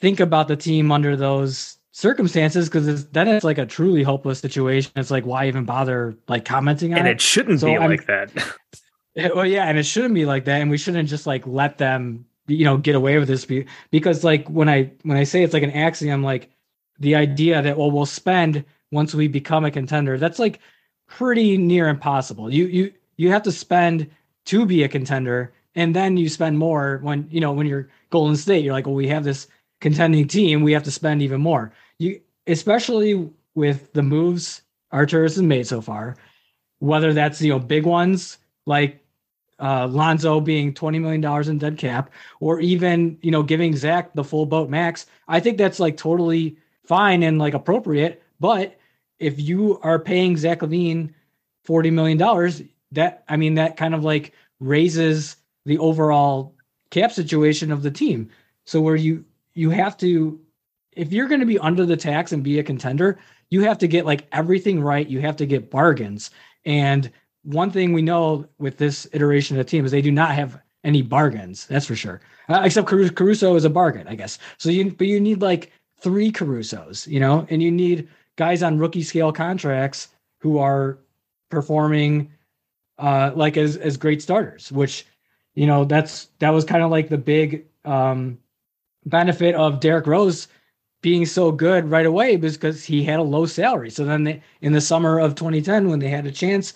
think about the team under those circumstances because then it's like a truly hopeless situation. It's like why even bother like commenting on and it? it shouldn't So be I'm- like that. Yeah, *laughs* Well, yeah, and it shouldn't be like that, and we shouldn't just like let them, you know, get away with this. Be- Because like when I when I say it's like an axiom, like the idea that well we'll spend once we become a contender, that's like pretty near impossible. You you you have to spend to be a contender, and then you spend more when you know when you're Golden State. You're like, well, we have this contending team, we have to spend even more. You especially with the moves Arturas has made so far, whether that's you know big ones like uh, Lonzo being twenty million dollars in dead cap, or even you know giving Zach the full boat max. I think that's like totally fine and like appropriate. But if you are paying Zach LaVine forty million dollars, that I mean that kind of like raises the overall cap situation of the team. So where you you have to, if you're going to be under the tax and be a contender, you have to get like everything right. You have to get bargains. And one thing we know with this iteration of the team is they do not have any bargains. That's for sure. Uh, except Caruso, Caruso is a bargain, I guess. So you, but you need like three Carusos, you know, and you need guys on rookie scale contracts who are performing uh, like as as great starters. Which, you know, that's that was kind of like the big um, benefit of Derrick Rose being so good right away because he had a low salary. So then they, in the summer of 2010, when they had a chance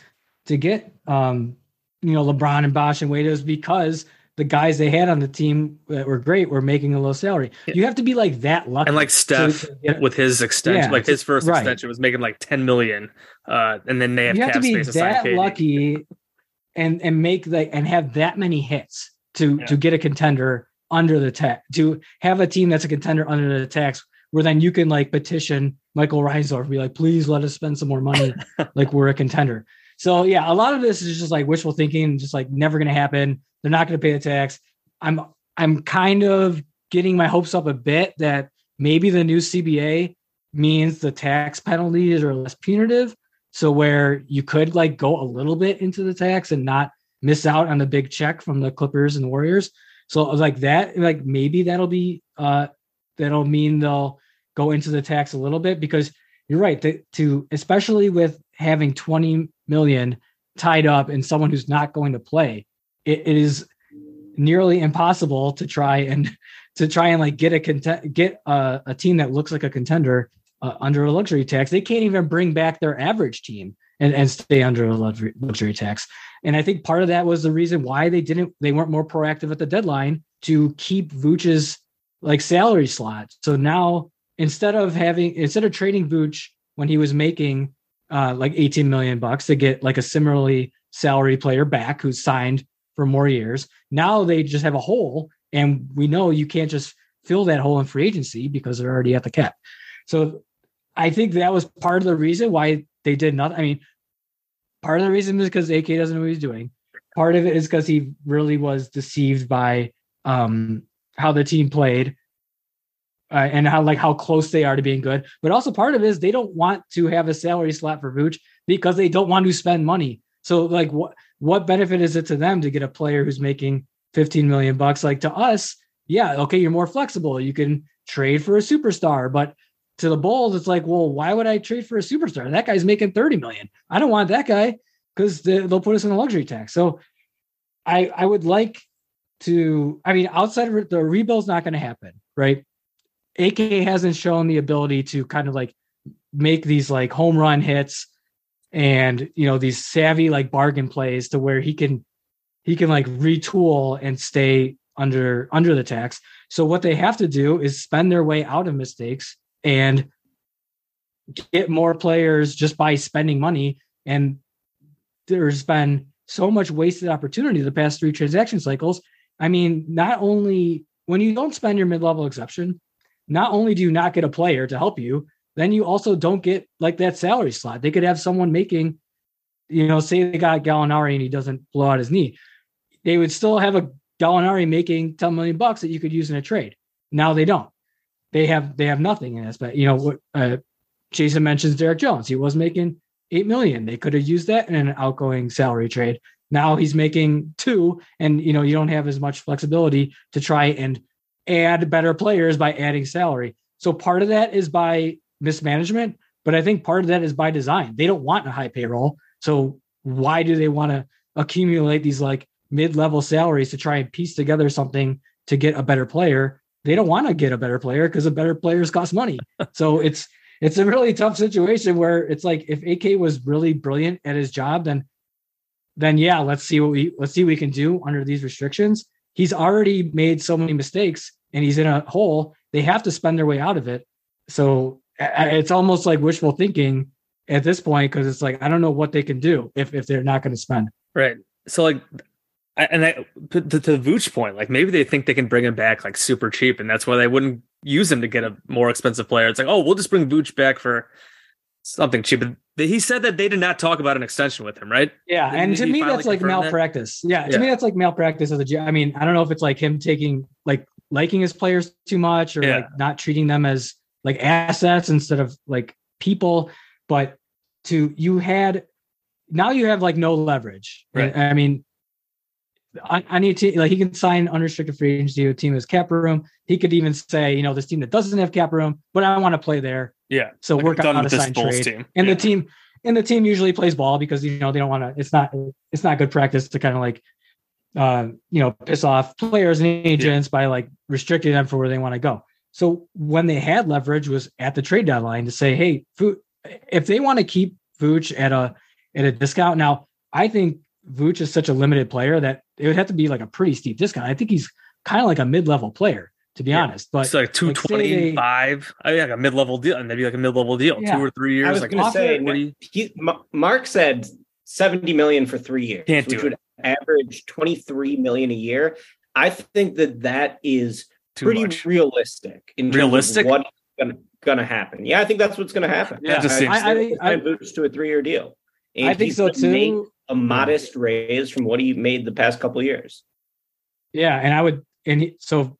to get, um, you know, LeBron and Bosh and Wade, it was because the guys they had on the team that were great were making a low salary. You have to be like that lucky. And like Steph to get- with his extension, Yeah, like his first right. extension was making like 10 million. Uh, and then they have you have to be space that lucky and and make like and have that many hits to Yeah. to get a contender under the tax to have a team that's a contender under the tax where then you can like petition Michael Reinsdorf be like please let us spend some more money *laughs* like we're a contender. So yeah, a lot of this is just like wishful thinking, just like never going to happen. They're not going to pay the tax. I'm I'm kind of getting my hopes up a bit that maybe the new CBA means the tax penalties are less punitive. So where you could like go a little bit into the tax and not miss out on the big check from the Clippers and Warriors. So like that, like maybe that'll be uh that'll mean they'll go into the tax a little bit because you're right to, to especially with having 20 million tied up in someone who's not going to play, it, it is nearly impossible to try and *laughs* to try and like get a content get a, a team that looks like a contender uh, under a luxury tax. They can't even bring back their average team and, and stay under a luxury, luxury tax. And I think part of that was the reason why they didn't they weren't more proactive at the deadline to keep Vooch's like salary slot. So now instead of having instead of trading Vooch when he was making uh, like 18 million bucks to get like a similarly salary player back who's signed for more years. Now they just have a hole, and we know you can't just fill that hole in free agency because they're already at the cap. So I think that was part of the reason why they did nothing. I mean, part of the reason is because AK doesn't know what he's doing. Part of it is because he really was deceived by um, how the team played uh, and how like how close they are to being good. But also part of it is they don't want to have a salary slot for Vooch because they don't want to spend money. So like what what benefit is it to them to get a player who's making 15 million bucks? Like to us, yeah, okay, you're more flexible. You can trade for a superstar, but to the Bulls, it's like, well, why would I trade for a superstar? That guy's making 30 million. I don't want that guy because they'll put us in a luxury tax. So I I would like to, I mean, outside of the rebuild's not going to happen, right? AK hasn't shown the ability to kind of like make these like home run hits and you know these savvy like bargain plays to where he can he can like retool and stay under under the tax. So what they have to do is spend their way out of mistakes and get more players just by spending money and there's been so much wasted opportunity the past three transaction cycles. I mean, not only when you don't spend your mid-level exception, not only do you not get a player to help you, then you also don't get like that salary slot. They could have someone making, you know, say they got Gallinari and he doesn't blow out his knee. They would still have a Gallinari making 10 million bucks that you could use in a trade. Now they don't. They have they have nothing in this. But you know what uh, Jason mentions Derrick Jones. He was making eight million. They could have used that in an outgoing salary trade. Now he's making two, and you know, you don't have as much flexibility to try and add better players by adding salary. So part of that is by mismanagement, but I think part of that is by design. They don't want a high payroll. So why do they want to accumulate these like mid-level salaries to try and piece together something to get a better player? They don't want to get a better player because a better players cost money. so it's it's a really tough situation where it's like if AK was really brilliant at his job, then then yeah, let's see what we let's see what we can do under these restrictions. He's already made so many mistakes and he's in a hole. They have to spend their way out of it. So it's almost like wishful thinking at this point because it's like I don't know what they can do if if they're not going to spend. Right. So like, and I, to, to the Vooch point, like maybe they think they can bring him back like super cheap, and that's why they wouldn't use him to get a more expensive player. It's like, oh, we'll just bring Vooch back for something cheap. But he said that they did not talk about an extension with him, right? Yeah, Didn't and to me that's like confirm that? malpractice. Yeah, to Yeah. me that's like malpractice as a G- I mean, I don't know if it's like him taking like liking his players too much or Yeah. like not treating them as like assets instead of like people, but to you had now you have like no leverage. Right. I mean, I, I need to like he can sign unrestricted free agency to a team as cap room. He could even say, you know, this team that doesn't have cap room, but I want to play there. Yeah. So Like, work out how to sign Bulls trade. team. And Yeah. the team and the team usually plays ball because you know they don't want to. It's not it's not good practice to kind of like uh, you know piss off players and agents by like restricting them for where they want to go. So when they had leverage was at the trade deadline to say, hey, Fu- if they want to keep Vooch at a at a discount now, I think Vooch is such a limited player that it would have to be like a pretty steep discount. I think he's kind of like a mid-level player, to be Yeah. honest. But it's like two twenty five. I mean, like a mid level deal, and maybe like a mid level deal, Yeah. two or three years. I years. was Like going to say, what do you- he, Mark said 70 million for three years, Can't which do would average 23 million a year. I think that that is too pretty much. realistic in terms Realistic? of what's gonna, gonna happen. Yeah, I think that's what's gonna happen. Yeah, just I- seems- I- I- sign Vooch to a three-year deal. And I think so gonna too. A modest raise from what he made the past couple of years. Yeah, and I would, and he, so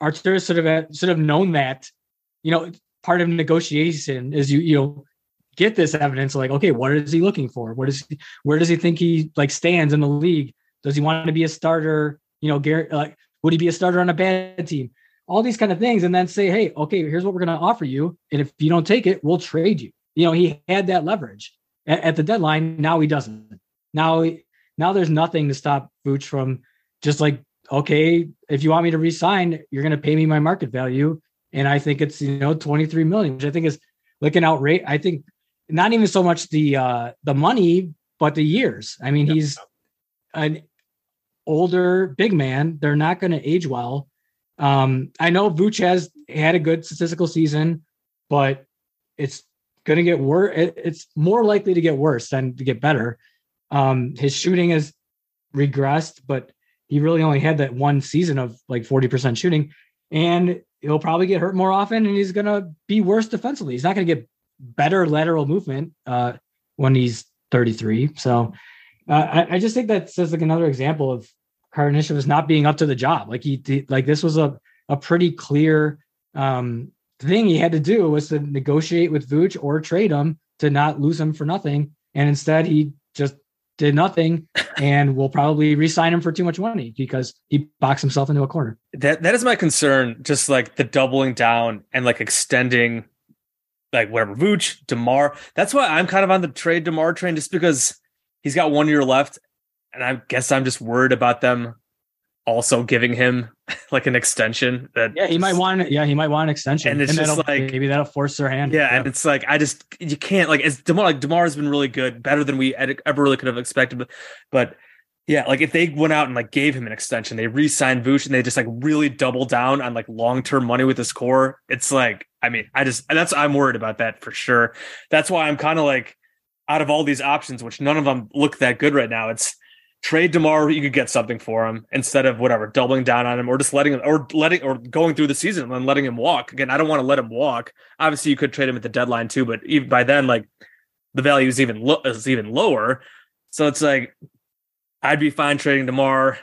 Arturo should have should have known that. You know, part of negotiation is you you know get this evidence. Like, okay, what is he looking for? What is he, where does he think he like stands in the league? Does he want to be a starter? You know, Garrett, like, would he be a starter on a bad team? All these kind of things, and then say, hey, okay, here's what we're going to offer you, and if you don't take it, we'll trade you. You know, he had that leverage at, at the deadline. Now he doesn't. Now, now there's nothing to stop Vooch from just like okay, if you want me to resign, you're going to pay me my market value. And I think it's, you know, 23 million, which I think is looking outrage. I think not even so much the, uh, the money, but the years. I mean, he's an older big man. They're not going to age well. Um, I know Vooch has had a good statistical season, but it's going to get worse. It's more likely to get worse than to get better. Um, his shooting has regressed, but he really only had that one season of like 40% shooting and he'll probably get hurt more often and he's going to be worse defensively. He's not going to get better lateral movement uh, when he's 33. So uh, I, I, just think that says like another example of Karnishev not being up to the job. Like he did, like this was a, a pretty clear um, thing he had to do was to negotiate with Vooch or trade him to not lose him for nothing. And instead he just did nothing and will probably re-sign him for too much money because he boxed himself into a corner. That that is my concern. Just like the doubling down and like extending, like whatever Vooch, Demar. That's why I'm kind of on the trade Demar train, just because he's got one year left, and I guess I'm just worried about them also giving him *laughs* like an extension. That yeah, he just, might want. Yeah, he might want an extension, and it's just like maybe that'll force their hand. Yeah, and it's like I just you can't like it's Demar. Like Demar has been really good, better than we ever really could have expected. But, but yeah, like if they went out and like gave him an extension, they re-signed Vooch and they just like really double down on like long-term money with this core. It's like I mean, I just that's I'm worried about that for sure. That's why I'm kind of like out of all these options, which none of them look that good right now. It's trade Demar, you could get something for him instead of whatever doubling down on him or just letting him or letting or going through the season and letting him walk. Again, I don't want to let him walk. Obviously, you could trade him at the deadline too, but even by then, like the value is even lo- is even lower. So it's like I'd be fine trading Demar.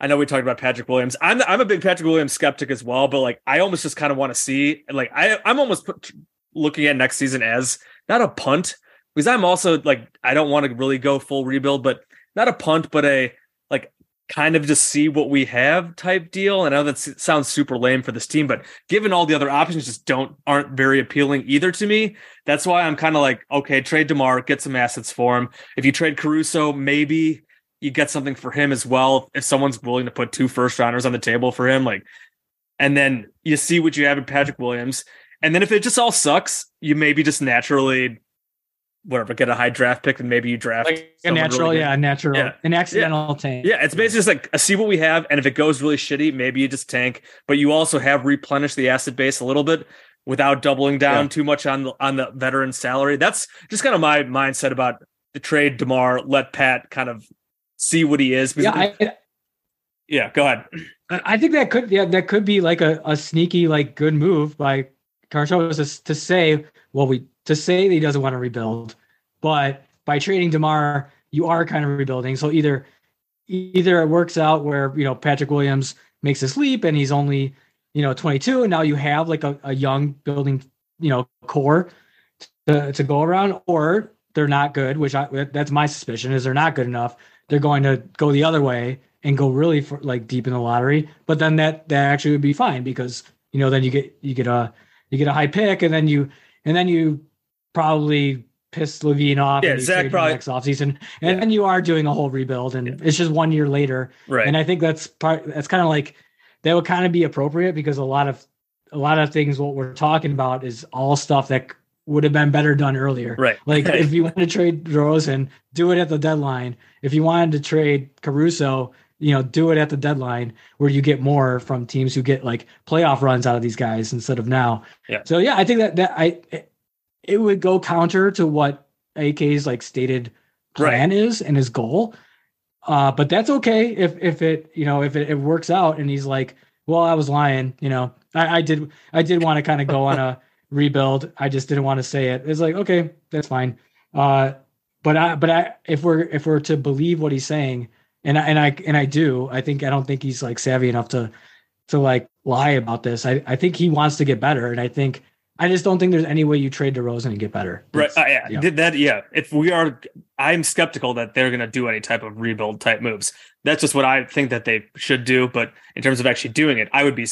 I know we talked about Patrick Williams. I'm I'm a big Patrick Williams skeptic as well, but like I almost just kind of want to see like I I'm almost put, looking at next season as not a punt because I'm also like I don't want to really go full rebuild, but not a punt, but a like kind of just see what we have type deal. And I know that sounds super lame for this team, but given all the other options just don't aren't very appealing either to me. That's why I'm kind of like, okay, trade Demar, get some assets for him. If you trade Caruso, maybe you get something for him as well. If someone's willing to put two first rounders on the table for him, like, and then you see what you have in Patrick Williams. And then if it just all sucks, you maybe just naturally whatever, get a high draft pick and maybe you draft like a natural, really yeah, natural, Yeah. an accidental tank. yeah, it's basically just like uh, see what we have, and if it goes really shitty, maybe you just tank. But you also have replenished the asset base a little bit without doubling down Yeah. too much on the on the veteran salary. That's just kind of my mindset about the trade. Demar let Pat kind of see what he is. yeah. I, yeah, go ahead. I think that could, yeah, that could be like a, a sneaky, like good move by Carshot to, to say, well, we to say that he doesn't want to rebuild, but by trading Demar, you are kind of rebuilding. So either either it works out where you know Patrick Williams makes this leap and he's only you know 22, and now you have like a, a young building you know core to, to go around, or they're not good, which I that's my suspicion is they're not good enough. They're going to go the other way and go really for like deep in the lottery. But then that that actually would be fine because you know then you get you get a you get a high pick and then you and then you probably piss LaVine off. Yeah, Zach probably- next offseason. And Yeah. then you are doing a whole rebuild and it's just one year later. Right. And I think that's part that's kind of like that would kind of be appropriate because a lot of a lot of things what we're talking about is all stuff that would have been better done earlier. Right. Like if you want to trade DeRozan, do it at the deadline. If you wanted to trade Caruso, you know, do it at the deadline where you get more from teams who get like playoff runs out of these guys instead of now. Yeah. So yeah, I think that that I it would go counter to what AK's like stated plan is and his goal. Uh, but that's okay if if it you know if it, it works out and he's like, well, I was lying, you know, I, I did I did want to kind of go on a *laughs* rebuild. I just didn't want to say it. It's like okay, that's fine. Uh, but I but I if we're if we're to believe what he's saying, and I and I and I do, I think I don't think he's like savvy enough to to like lie about this. I I think he wants to get better, and I think I just don't think there's any way you trade DeRozan and get better. Right. Uh, yeah. yeah. That. Yeah. If we are, I'm skeptical that they're going to do any type of rebuild type moves. That's just what I think that they should do. But in terms of actually doing it, I would be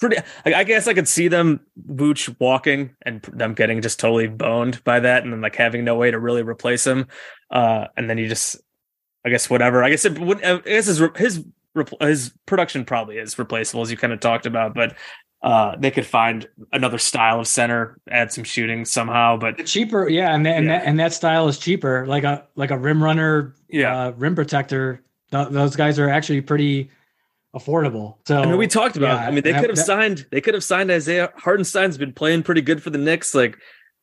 pretty. I I guess I could see them Vooch walking and them getting just totally boned by that, and then like having no way to really replace him. Uh, and then you just, I guess whatever. I guess it would. I guess his his his production probably is replaceable as you kind of talked about, but. Uh, they could find another style of center, add some shooting somehow, but cheaper yeah and that, and, Yeah. that, and that style is cheaper like a like a rim runner yeah, uh, rim protector th- those guys are actually pretty affordable so I mean, we talked about. yeah, I mean, they that- could have that- signed. They could have signed Isaiah Hartenstein's been playing pretty good for the Knicks. Like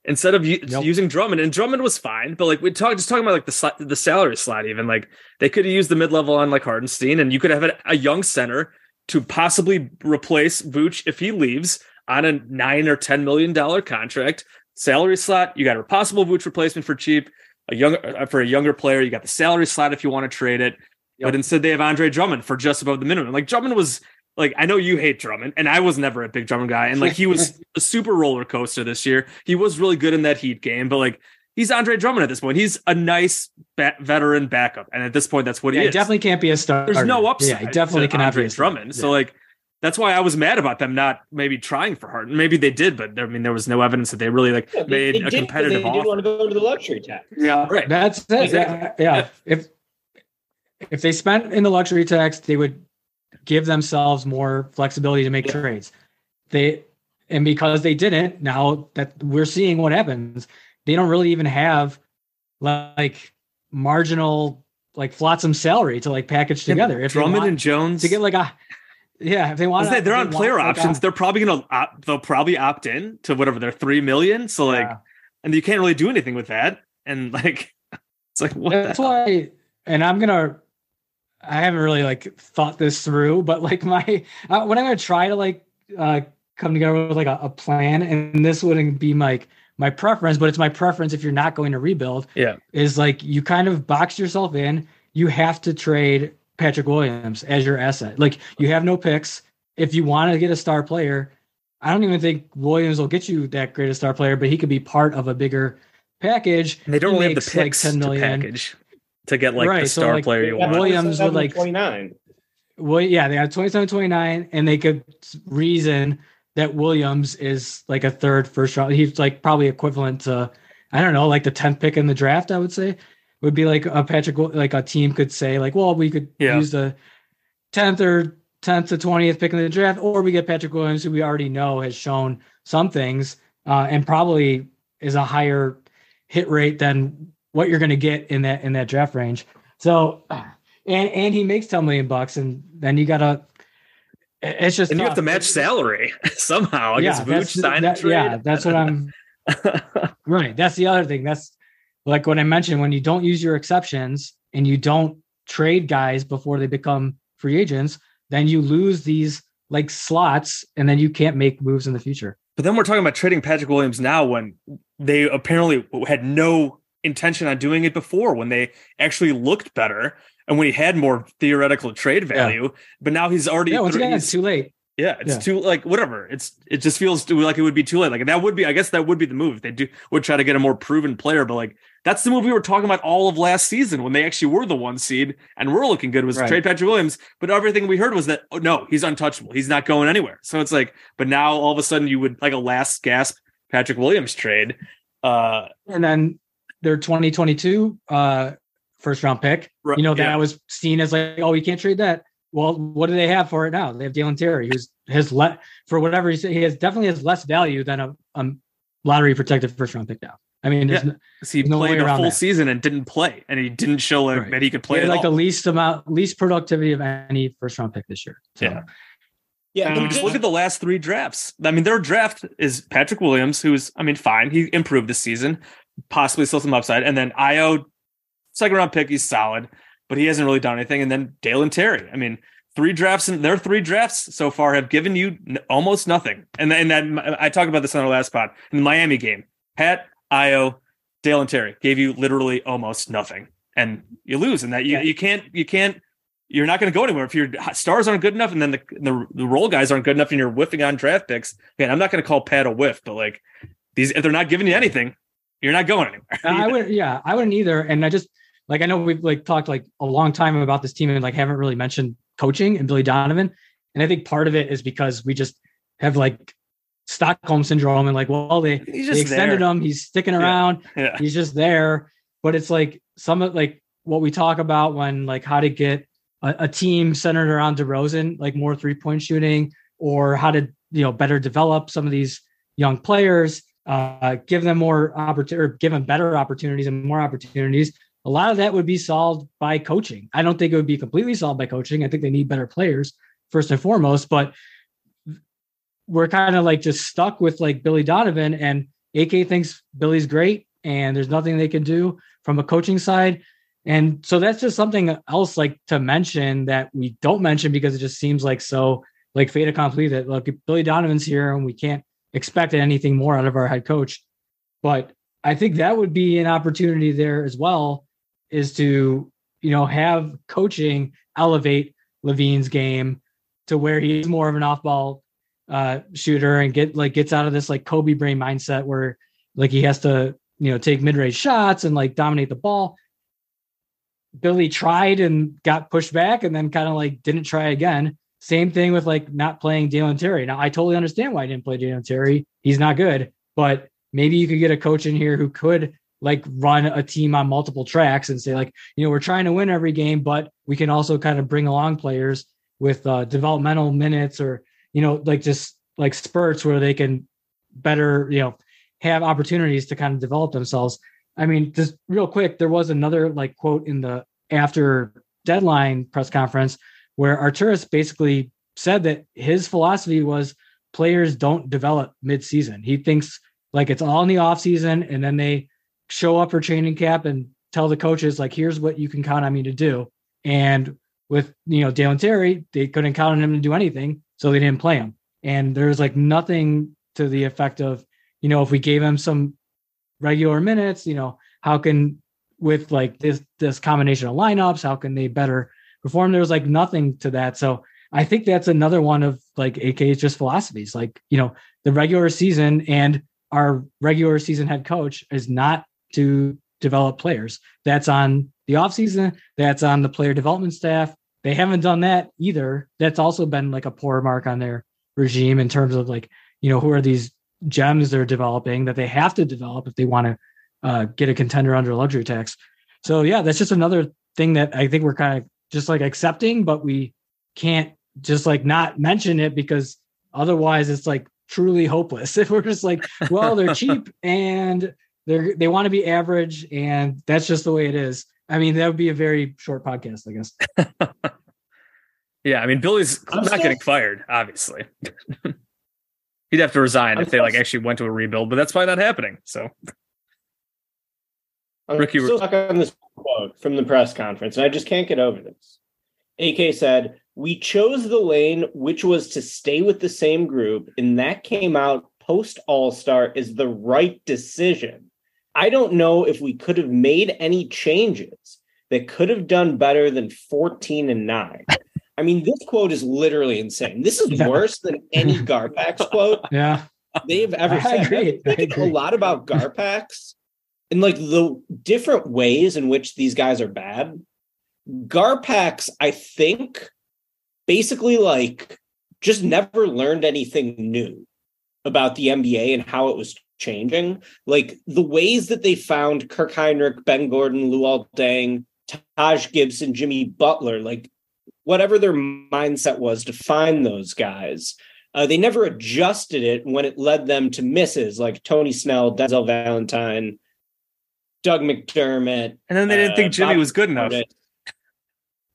instead of u- Nope. using Drummond, and Drummond was fine, but like we talked, just talking about like the sli- the salary slot. Even like they could have used the mid level on like Hartenstein, and you could have had a young center to possibly replace Vooch if he leaves on a nine or ten million dollar contract salary slot. You got a possible Vooch replacement for cheap. A younger uh, for a younger player, you got the salary slot if you want to trade it. But instead, they have Andre Drummond for just above the minimum. Like Drummond was like, I know you hate Drummond, and I was never a big Drummond guy, and like he was *laughs* a super roller coaster this year. He was really good in that Heat game, but like he's Andre Drummond at this point. He's a nice ba- veteran backup, and at this point, that's what yeah, he he is. definitely can't be a star There's no upside. yeah he definitely to cannot Andre be a star. Drummond. So like. That's why I was mad about them not maybe trying for Harden. Maybe they did, but I mean, there was no evidence that they really like Yeah, made they a did, but competitive They didn't want to go to the luxury tax. yeah Right. that's it Exactly. yeah, yeah. Yeah. if if they spent in the luxury tax they would give themselves more flexibility to make Yeah. trades they and because they didn't now that we're seeing what happens they don't really even have like marginal like flotsam salary to like package together if Drummond want and Jones to get like a yeah if they want saying, they're on player options. They're probably gonna opt, they'll probably opt in to whatever their three million. So like, Yeah. and you can't really do anything with that. And like, *laughs* it's like what? that's why and i'm gonna i haven't really like thought this through but like my *laughs* uh, when i'm gonna try to like uh come together with like a, a plan and this wouldn't be my my preference but it's my preference if you're not going to rebuild Yeah. is like you kind of box yourself in you have to trade patrick williams as your asset like you have no picks if you want to get a star player i don't even think williams will get you that great a star player but he could be part of a bigger package And they don't really have the makes, like, picks 10 million. to package to get like the Right, so, star like, player you Yeah, want. Williams would, like- 29. Well, yeah, they have 27, 29, and they could reason that Williams is like a third first round. He's like probably equivalent to, I don't know, like the 10th pick in the draft, I would say. Would be like a Patrick, like a team could say, like, well, we could Yeah. use the 10th or 10th to 20th pick in the draft, or we get Patrick Williams, who we already know has shown some things uh, and probably is a higher hit rate than what you're going to get in that in that draft range. So, and and he makes 10 million bucks, and then you gotta. It's just and you have to match salary *laughs* somehow. I guess Vooch that's- signed that- trade. Yeah, that's what I'm. *laughs* right. That's the other thing. That's like what I mentioned when you don't use your exceptions and you don't trade guys before they become free agents, then you lose these like slots, and then you can't make moves in the future. But then we're talking about trading Patrick Williams now when they apparently had no intention on doing it before when they actually looked better and when he had more theoretical trade value. But now he's already Yeah, once again, he's- it's too late. Yeah, it's Yeah. too like whatever. It's it just feels too, like it would be too late. Like that would be, I guess that would be the move. If they do would try to get a more proven player, but like that's the move we were talking about all of last season when they actually were the one seed and were looking good was Right. trade Patrick Williams. But everything we heard was that oh no, he's untouchable. He's not going anywhere. So it's like, but now all of a sudden you would like a last gasp Patrick Williams trade. Uh And then their 2022 uh, first round pick, right, you know, that yeah. was seen as like, oh, we can't trade that. Well, what do they have for it now? They have Dalen Terry, who's has let for whatever he said, he has definitely has less value than a, a lottery protected first round pick now. I mean, there's Yeah. no, 'Cause he No way played a full that. season and didn't play, and he didn't show like Right. that he could play had at like the least amount, least productivity of any first round pick this year. So, Yeah. Yeah, I mean, just look at the last three drafts. I mean, their draft is Patrick Williams, who's, I mean, fine. He improved this season, possibly still some upside. And then Ayo, second round pick, he's solid, but he hasn't really done anything. And then Dalen Terry. I mean, three drafts and their three drafts so far have given you n- almost nothing. And then that I talked about this on our last pod in the Miami game. Pat, Ayo, Dalen Terry gave you literally almost nothing, and you lose. And that you, Yeah. you can't you can't you're not going to go anywhere if your stars aren't good enough, and then the, the the role guys aren't good enough, and you're whiffing on draft picks. Again, I'm not going to call Pat a whiff, but like these, if they're not giving you anything, you're not going anywhere. I *laughs* would, yeah, I wouldn't either. And I just like I know we've like talked like a long time about this team and like haven't really mentioned coaching and Billy Donovan. And I think part of it is because we just have like Stockholm syndrome and like, well, they, He's they just extended there. him, he's sticking Yeah. around, Yeah, he's just there. But it's like some of like what we talk about when like how to get a, a team centered around DeRozan, like more three point shooting, or how to you know better develop some of these young players, uh, give them more opportunity, or give them better opportunities and more opportunities. A lot of that would be solved by coaching. I don't think it would be completely solved by coaching. I think they need better players first and foremost, but we're kind of like just stuck with like Billy Donovan and AK thinks Billy's great and there's nothing they can do from a coaching side. And so that's just something else like to mention that we don't mention because it just seems like so like fait accompli that look Billy Donovan's here and we can't expect anything more out of our head coach. But I think that would be an opportunity there as well, is to you know have coaching elevate LaVine's game to where he's more of an off-ball uh, shooter and get like gets out of this like Kobe brain mindset where like he has to you know take mid-range shots and like dominate the ball. Billy tried and got pushed back and then kind of like didn't try again. Same thing with like not playing Dalen Terry. Now I totally understand why I didn't play Dalen Terry. He's not good, but maybe you could get a coach in here who could like run a team on multiple tracks and say like, you know, we're trying to win every game, but we can also kind of bring along players with uh, developmental minutes or you know like just like spurts where they can better you know have opportunities to kind of develop themselves. I mean, just real quick, there was another like quote in the after deadline press conference where Arturas basically said that his philosophy was players don't develop mid-season. He thinks like it's all in the offseason and then they show up for training camp and tell the coaches like here's what you can count on me to do. And with you know Dalen Terry, they couldn't count on him to do anything, so they didn't play him. And there's like nothing to the effect of, you know, if we gave him some regular minutes, you know, how can with like this this combination of lineups, how can they better perform? There was like nothing to that. So I think that's another one of like AK's just philosophies. Like, you know, the regular season and our regular season head coach is not to develop players. That's on the offseason, that's on the player development staff. They haven't done that either. That's also been like a poor mark on their regime in terms of like, you know, who are these gems they're developing that they have to develop if they want to uh, get a contender under luxury tax. So yeah, that's just another thing that I think we're kind of just like accepting, but we can't just like not mention it because otherwise it's like truly hopeless. If *laughs* we're just like, well, they're *laughs* cheap and they're they want to be average and that's just the way it is. I mean, that would be a very short podcast, I guess. *laughs* yeah. I mean, Billy's I'm not still- getting fired, obviously. *laughs* He'd have to resign I'm if they like still- actually went to a rebuild, but that's probably not happening. So I'm Ricky- still stuck on this quote from the press conference, and I just can't get over this. AK said, We chose the lane which was to stay with the same group, and that came out post All Star is the right decision. I don't know if we could have made any changes that could have done better than 14 and 9. I mean, this quote is literally insane. This is *laughs* Yeah. worse than any *laughs* Garpax quote Yeah. they've ever *laughs* I said. agree. I agree. a lot about Garpax and like the different ways in which these guys are bad. Garpax, I think, basically like just never learned anything new about the NBA and how it was changing. Like the ways that they found Kirk Hinrich, Ben Gordon, Luol Deng, Taj Gibson, Jimmy Butler, like whatever their mindset was to find those guys Uh, they never adjusted it when it led them to misses like Tony Snell, Denzel Valentine, Doug McDermott, And then they didn't uh, think Jimmy Bob was good enough.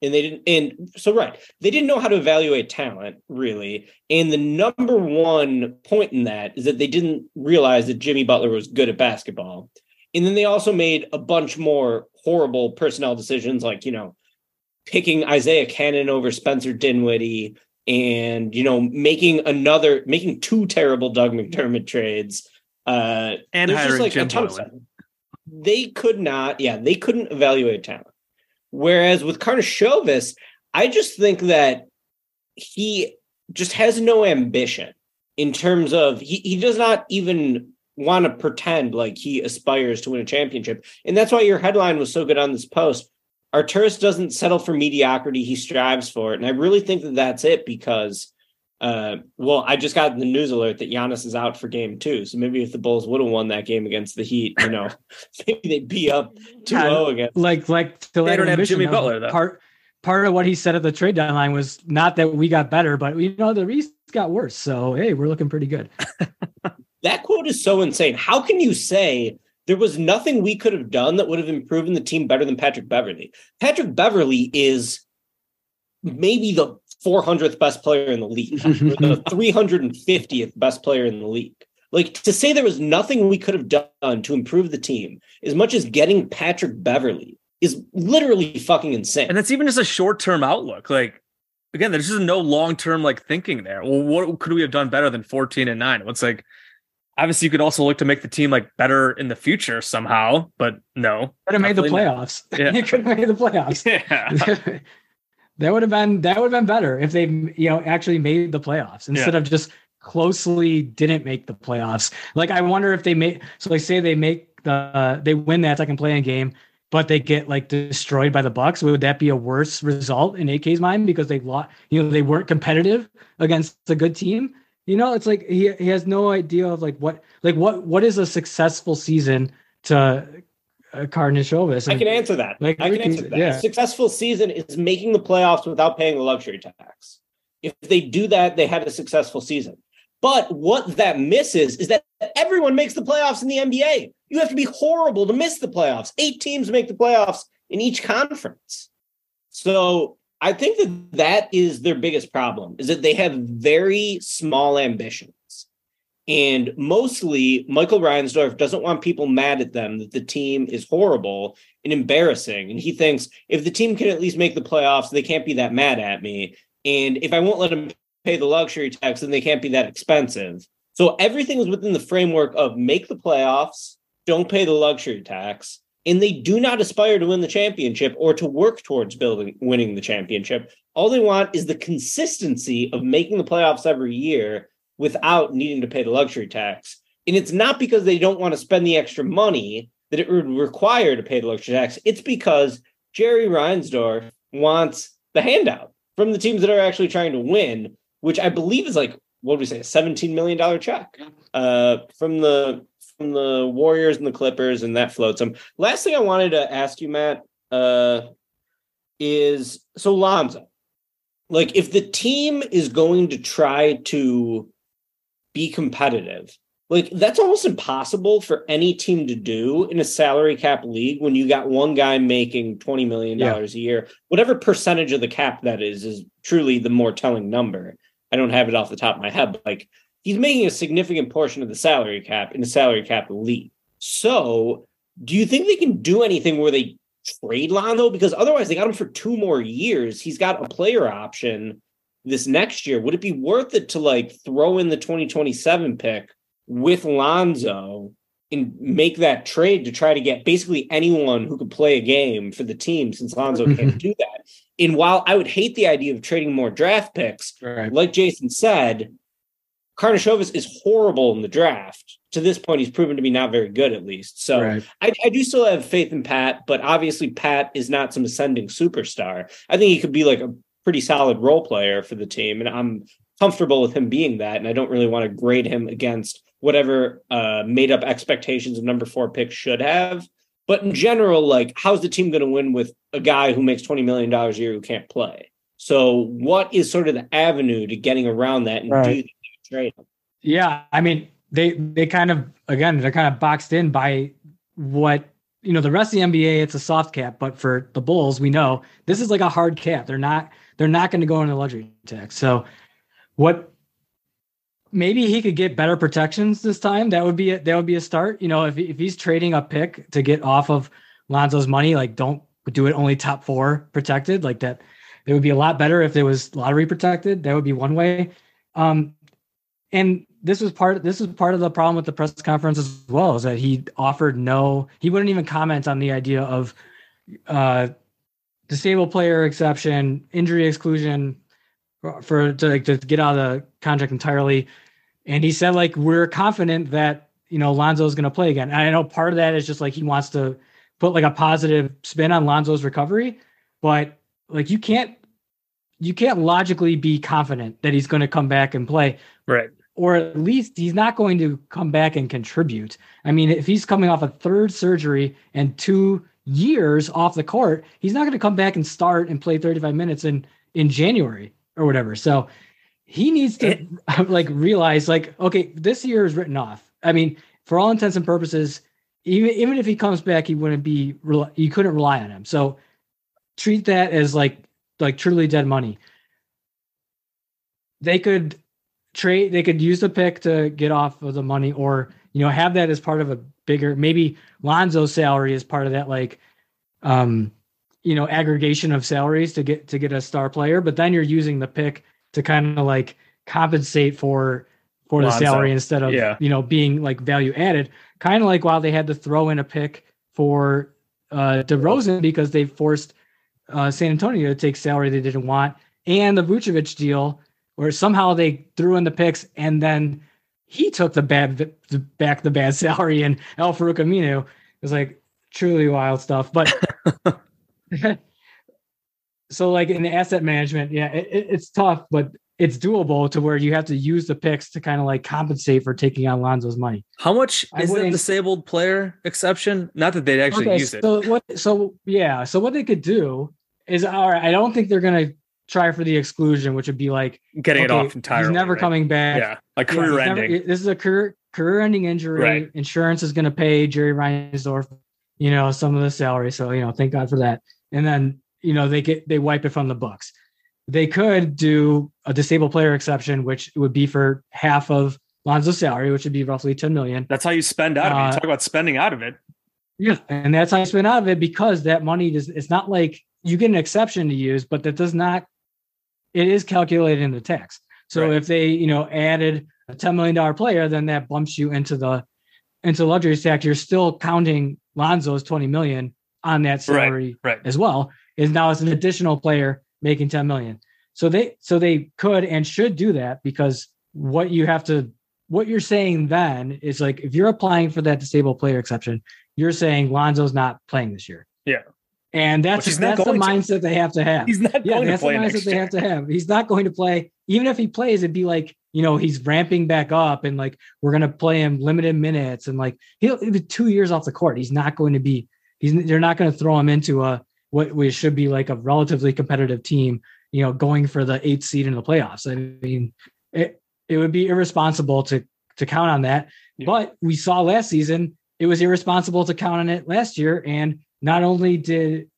And they didn't, and so right, they didn't know how to evaluate talent really. And the number one point in that is that they didn't realize that Jimmy Butler was good at basketball. And then they also made a bunch more horrible personnel decisions, like you know, picking Isaiah Canaan over Spencer Dinwiddie, and you know, making another, making two terrible Doug McDermott trades. Uh, And hiring like Jim a ton of They could not, yeah, they couldn't evaluate talent. Whereas with Karnisovas, I just think that he just has no ambition in terms of he, he does not even want to pretend like he aspires to win a championship. And that's why your headline was so good on this post. Arturas doesn't settle for mediocrity, he strives for it. And I really think that that's it because uh, well, I just got the news alert that Giannis is out for game two. So maybe if the Bulls would have won that game against the Heat, you know, *laughs* *laughs* maybe they'd be up 2 0 again. like like to They let don't have ambition Jimmy Butler, though. Part part of what he said at the trade deadline was not that we got better, but you know the East got worse. So hey, we're looking pretty good. *laughs* That quote is so insane. How can you say there was nothing we could have done that would have improved the team better than Patrick Beverley? Patrick Beverley is maybe the 400th best player in the league, *laughs* or the 350th best player in the league. Like to say there was nothing we could have done to improve the team as much as getting Patrick Beverley is literally fucking insane. And that's even just a short term outlook. Like again, there's just no long term like thinking there. Well, what could we have done better than 14 and 9? What's like obviously you could also look to make the team like better in the future somehow, but no. Could have made the Definitely not. playoffs. Yeah. *laughs* you could have made the playoffs. *laughs* Yeah. That would have been that would have been better if they you know actually made the playoffs instead of just closely didn't make the playoffs. Like I wonder if they make so like say they make the uh, they win that second play-in game, but they get like destroyed by the Bucks. Would that be a worse result in AK's mind because they lost? You know they weren't competitive against a good team. You know it's like he he has no idea of like what like what what is a successful season to uh, Karnisovas. I can answer that. Like, I can answer that. yeah. A successful season is making the playoffs without paying the luxury tax. If they do that, they had a successful season. But what that misses is that everyone makes the playoffs in the NBA. You have to be horrible to miss the playoffs. Eight teams make the playoffs in each conference. So I think that that is their biggest problem is that they have very small ambitions. And mostly, Michael Reinsdorf doesn't want people mad at them that the team is horrible and embarrassing. And he thinks if the team can at least make the playoffs, they can't be that mad at me. And if I won't let them pay the luxury tax, then they can't be that expensive. So everything is within the framework of make the playoffs, don't pay the luxury tax, and they do not aspire to win the championship or to work towards building winning the championship. All they want is the consistency of making the playoffs every year without needing to pay the luxury tax. And it's not because they don't want to spend the extra money that it would require to pay the luxury tax. It's because Jerry Reinsdorf wants the handout from the teams that are actually trying to win, which I believe is like what would we say, a seventeen million dollar check uh, from the from the Warriors and the Clippers, and that floats them. Last thing I wanted to ask you, Matt, uh, is so Lonzo. Like, if the team is going to try to be competitive, like that's almost impossible for any team to do in a salary cap league when you got one guy making $20 million a year. Whatever percentage of the cap that is, is truly the more telling number. I don't have it off the top of my head, but like he's making a significant portion of the salary cap in a salary cap league. So do you think they can do anything where they trade Lonzo? Because otherwise they got him for two more years. He's got a player option this next year. Would it be worth it to like throw in the 2027 pick with Lonzo and make that trade to try to get basically anyone who could play a game for the team since Lonzo can't *laughs* do that? And while I would hate the idea of trading more draft picks, Right. like Jason said, Karnisovas is horrible in the draft. To this point, he's proven to be not very good, at least. So Right. I, I do still have faith in Pat, but obviously Pat is not some ascending superstar. I think he could be like a pretty solid role player for the team, and I'm comfortable with him being that. And I don't really want to grade him against whatever uh, made up expectations of number four pick should have. But in general, like, how's the team going to win with a guy who makes twenty million dollars a year who can't play? So, what is sort of the avenue to getting around that? And do Right. think straight. Yeah, I mean they they kind of again they're kind of boxed in by what you know the rest of the NBA. It's a soft cap, but for the Bulls, we know this is like a hard cap. They're not they're not going to go into luxury tax. So what maybe he could get better protections this time. That would be a, that would be a start. You know, if if he's trading a pick to get off of Lonzo's money, like don't do it only top four protected like that. It would be a lot better if it was lottery protected. That would be one way. Um, and this was part this was part of the problem with the press conference as well is that he offered no he wouldn't even comment on the idea of uh disabled player exception injury exclusion for to like to get out of the contract entirely and he said like we're confident that you know Lonzo's going to play again and I know part of that is just like he wants to put like a positive spin on Lonzo's recovery but like you can't you can't logically be confident that he's going to come back and play Right. or at least he's not going to come back and contribute. I mean, if he's coming off a third surgery and two years off the court, he's not going to come back and start and play 35 minutes in in January or whatever. So he needs to *laughs* like realize like okay, this year is written off. I mean, for all intents and purposes, even even if he comes back, he wouldn't be you couldn't rely on him. So treat that as like like truly dead money. They could trade they could use the pick to get off of the money or you know have that as part of a bigger maybe Lonzo's salary is part of that like um you know aggregation of salaries to get to get a star player but then you're using the pick to kind of like compensate for for the salary instead of Yeah. you know being like value added kind of like while they had to throw in a pick for uh DeRozan because they forced uh San Antonio to take salary they didn't want and the Vucevic deal where somehow they threw in the picks and then he took the bad the, back the bad *laughs* salary and Al-Farouq Aminu was like truly wild stuff but *laughs* so like in asset management yeah it, it- it's tough but it's doable to where you have to use the picks to kind of like compensate for taking on Lonzo's money How much I is the disabled player exception? Not that they'd actually okay, use it. so what so yeah so what they could do is all right i don't think they're gonna try for the exclusion which would be like Getting it off entirely. he's never right? coming back Yeah, like Yeah, career never- ending. this is a career career ending injury. Right. Insurance is going to pay Jerry Reinsdorf, you know, some of the salary. So you know, thank God for that. And then you know they get they wipe it from the books. They could do a disabled player exception, which would be for half of Lonzo's salary, which would be roughly ten million. That's how you spend out of it. Uh, You talk about spending out of it. Yeah, and that's how you spend out of it because that money is. It's not like you get an exception to use, but that does not. It is calculated in the tax. So Right. if they, you know, added a ten million dollar player, then that bumps you into the into luxury tax. You're still counting Lonzo's twenty million on that salary Right. as well. Is now it's an additional player making ten million. So they so they could and should do that because what you have to what you're saying then is like if you're applying for that disabled player exception, you're saying Lonzo's not playing this year. And that's that's the going to. mindset they have to have. He's not yeah, going to that's the play mindset they year. have to have. He's not going to play. Even if he plays, it'd be like, you know, he's ramping back up and like we're gonna play him limited minutes and like he'll, be two years off the court. He's not going to be he's they're not going to throw him into a what we should be like a relatively competitive team, you know, going for the eighth seed in the playoffs. I mean, it it would be irresponsible to to count on that. Yeah. But we saw last season it was irresponsible to count on it last year. And not only did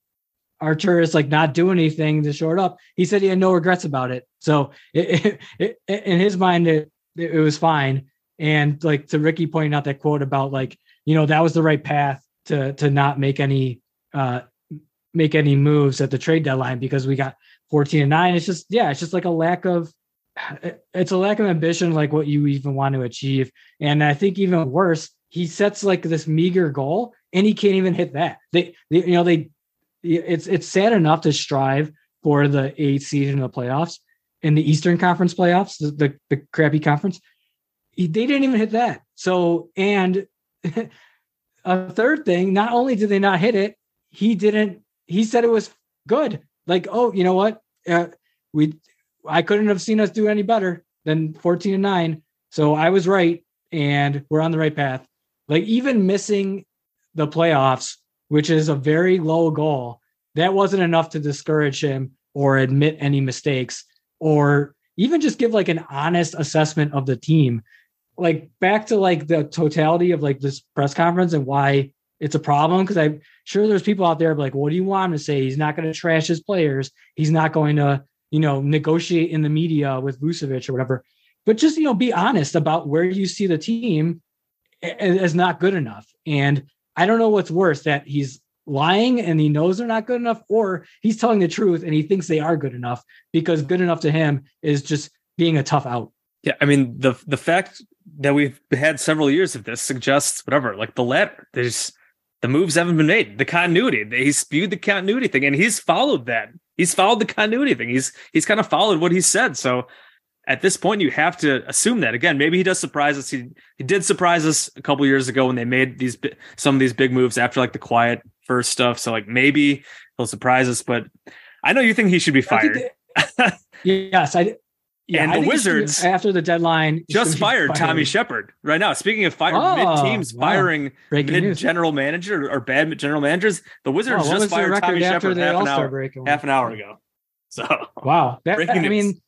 Arturas like not do anything to short up, he said he had no regrets about it. So it, it, it, in his mind, it, it was fine. And like to Ricky pointing out that quote about like, you know, that was the right path to to not make any uh make any moves at the trade deadline because we got 14 and 9. It's just yeah, it's just like a lack of it's a lack of ambition, like what you even want to achieve. And I think even worse, he sets like this meager goal and he can't even hit that. They, they you know, they it's it's sad enough to strive for the eighth seed in the playoffs in the Eastern Conference playoffs, the the, the crappy conference. He- They didn't even hit that. So and *laughs* a third thing, not only did they not hit it, he didn't. He said it was good. Like, oh, you know what? Uh, we I couldn't have seen us do any better than 14 and 9. So I was right and we're on the right path. Like even missing the playoffs, which is a very low goal, that wasn't enough to discourage him or admit any mistakes or even just give like an honest assessment of the team. Like back to like the totality of like this press conference and why it's a problem. Because I'm sure there's people out there like, what do you want him to say? He's not going to trash his players. He's not going to, you know, negotiate in the media with Vucevic or whatever. But just you know, be honest about where you see the team as not good enough. And I don't know what's worse that he's lying and he knows they're not good enough, or he's telling the truth and he thinks they are good enough because good enough to him is just being a tough out. Yeah, I mean the the fact that we've had several years of this suggests whatever, like the letter. There's the moves haven't been made. The continuity. He spewed the continuity thing, and he's followed that. He's followed the continuity thing. He's he's kind of followed what he said. So at this point, you have to assume that again. Maybe he does surprise us. He he did surprise us a couple years ago when they made these some of these big moves after like the quiet first stuff. So like maybe he'll surprise us. But I know you think he should be fired. yes, I. Yeah, and I the Wizards after the deadline just fired, fired, Tommy Sheppard right now. Speaking of fire, oh, mid teams firing Breaking mid news. general manager or bad general managers, the Wizards oh, just fired Tommy Sheppard half an hour break? half an hour ago. So wow, that, *laughs* I mean,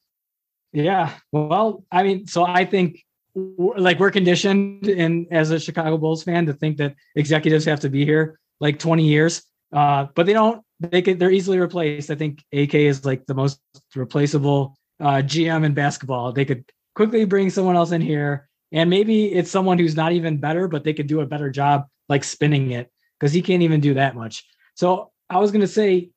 yeah. Well, I mean, so I think like we're conditioned and as a Chicago Bulls fan to think that executives have to be here like 20 years. Uh, but they don't, they could, they're easily replaced. I think AK is like the most replaceable uh, GM in basketball. They could quickly bring someone else in here. And maybe it's someone who's not even better, but they could do a better job like spinning it because he can't even do that much. So I was going to say,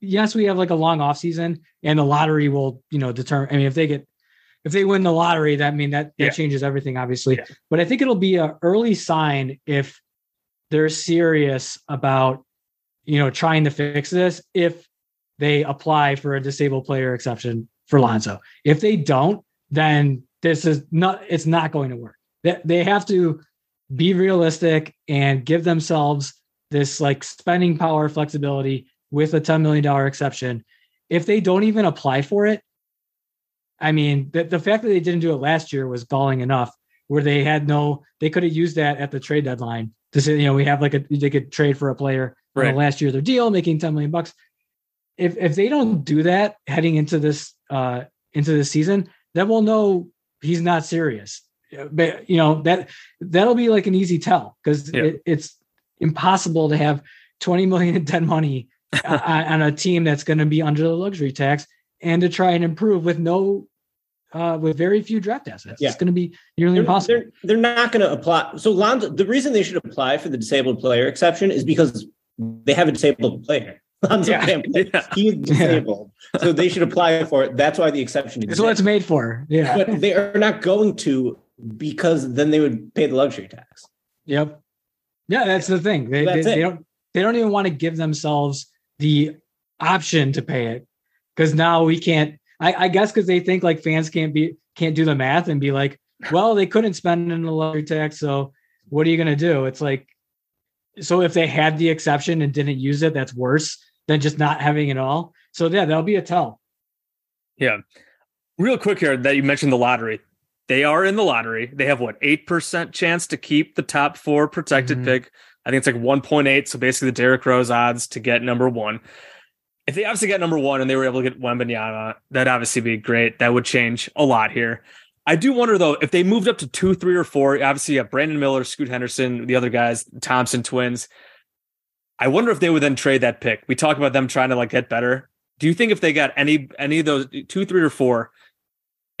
yes, we have like a long off season and the lottery will, you know, determine. I mean, if they get, if they win the lottery, that mean that that yeah. changes everything, obviously. Yeah. But I think it'll be an early sign if they're serious about you know trying to fix this if they apply for a disabled player exception for Lonzo. If they don't, then this is not it's not going to work. They, they have to be realistic and give themselves this like spending power flexibility with a $10 million exception. If they don't even apply for it, I mean, the, the fact that they didn't do it last year was galling enough where they had no, they could have used that at the trade deadline to say, you know, we have like a they could trade for a player right. on the last year of their deal, making 10 million bucks. If if they don't do that heading into this uh into this season, then we'll know he's not serious. But you know, that that'll be like an easy tell because yeah. it, it's impossible to have 20 million in dead money on a team that's going to be under the luxury tax and to try and improve with no uh, with very few draft assets. Yeah. It's going to be nearly they're, impossible. They're, they're not going to apply. So Lonzo, the reason they should apply for the disabled player exception is because they have a disabled player. *laughs* Lonzo yeah. can't play. Yeah. He's disabled. Yeah. So they should apply for it. That's why the exception is. That's what it's made for. Yeah. But they are not going to because then they would pay the luxury tax. Yep. Yeah, that's the thing. They, they, they don't they don't even want to give themselves the option to pay it because now we can't I, I guess because they think like fans can't be can't do the math and be like, well, they couldn't spend in the luxury tax, so what are you gonna do? It's like, so if they had the exception and didn't use it, that's worse than just not having it all. So yeah, that'll be a tell. Yeah, real quick here that you mentioned the lottery. They are in the lottery. They have what eight percent chance to keep the top four protected mm-hmm. pick. I think it's like one point eight. So basically, the Derrick Rose odds to get number one if they obviously get number one and they were able to get Wembanyama, that'd obviously be great. That would change a lot here. I do wonder though if they moved up to two, three, or four. Obviously, you have Brandon Miller, Scoot Henderson, the other guys, Thompson twins. I wonder if they would then trade that pick. We talk about them trying to like get better. Do you think if they got any any of those two, three, or four,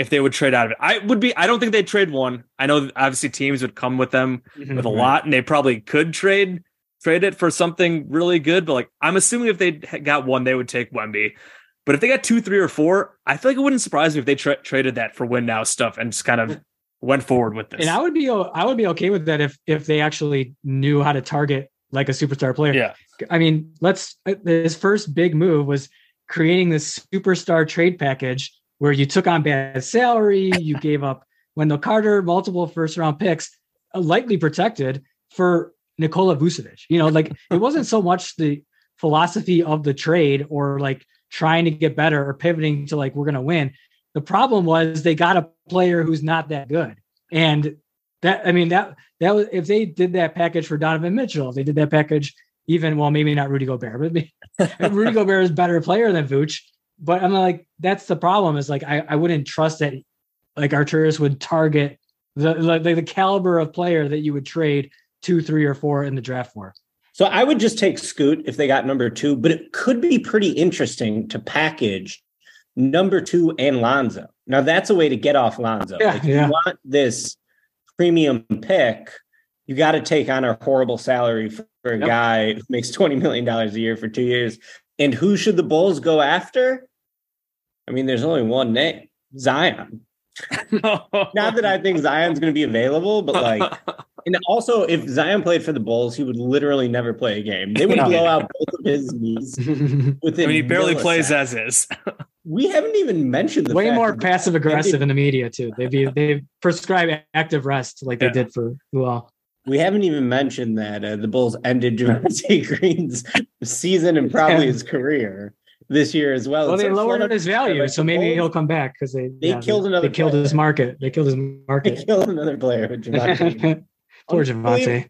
if they would trade out of it? I would be. I don't think they'd trade one. I know obviously teams would come with them mm-hmm. with a lot, and they probably could trade trade it for something really good. But like, I'm assuming if they got one, they would take Wemby. But if they got two, three, or four, I feel like it wouldn't surprise me if they tra- traded that for win now stuff and just kind of went forward with this. And I would be, I would be okay with that if if they actually knew how to target like a superstar player. Yeah. I mean, let's. His first big move was creating this superstar trade package where you took on bad salary, you *laughs* gave up Wendell Carter, multiple first round picks, uh, lightly protected for Nikola Vucevic. You know, like it wasn't so much the philosophy of the trade or like trying to get better or pivoting to like we're going to win. The problem was they got a player who's not that good. And that I mean that that was if they did that package for Donovan Mitchell, if they did that package even well maybe not Rudy Gobert, but *laughs* Rudy Gobert is better player than Vooch. But I'm like, that's the problem. Is like I, I wouldn't trust that like Arturas would target the like the, caliber of player that you would trade two, three, or four in the draft for. So I would just take Scoot if they got number two, but it could be pretty interesting to package number two and Lonzo. Now that's a way to get off Lonzo. Yeah, if yeah. you want this premium pick, you got to take on a horrible salary for, for a Yep. guy who makes $20 million a year for two years. And who should the Bulls go after? I mean, there's only one name Zion. *laughs* Not that I think Zion's going to be available, but like, *laughs* and also if Zion played for the Bulls, he would literally never play a game. They would No. blow out both of his knees *laughs* I mean, he barely milliseconds. plays as is. We haven't even mentioned the Way fact more passive aggressive in the media too. They be they prescribe active rest like they did for well. We haven't even mentioned that uh, the Bulls ended Javonte Green's season and probably his career this year as well. Well, It's they so lowered funny. his value, so maybe Bulls- he'll come back because they They killed another They killed player. his market. They killed his market. They killed another player with *laughs* Javonte. Green. Poor Javonte.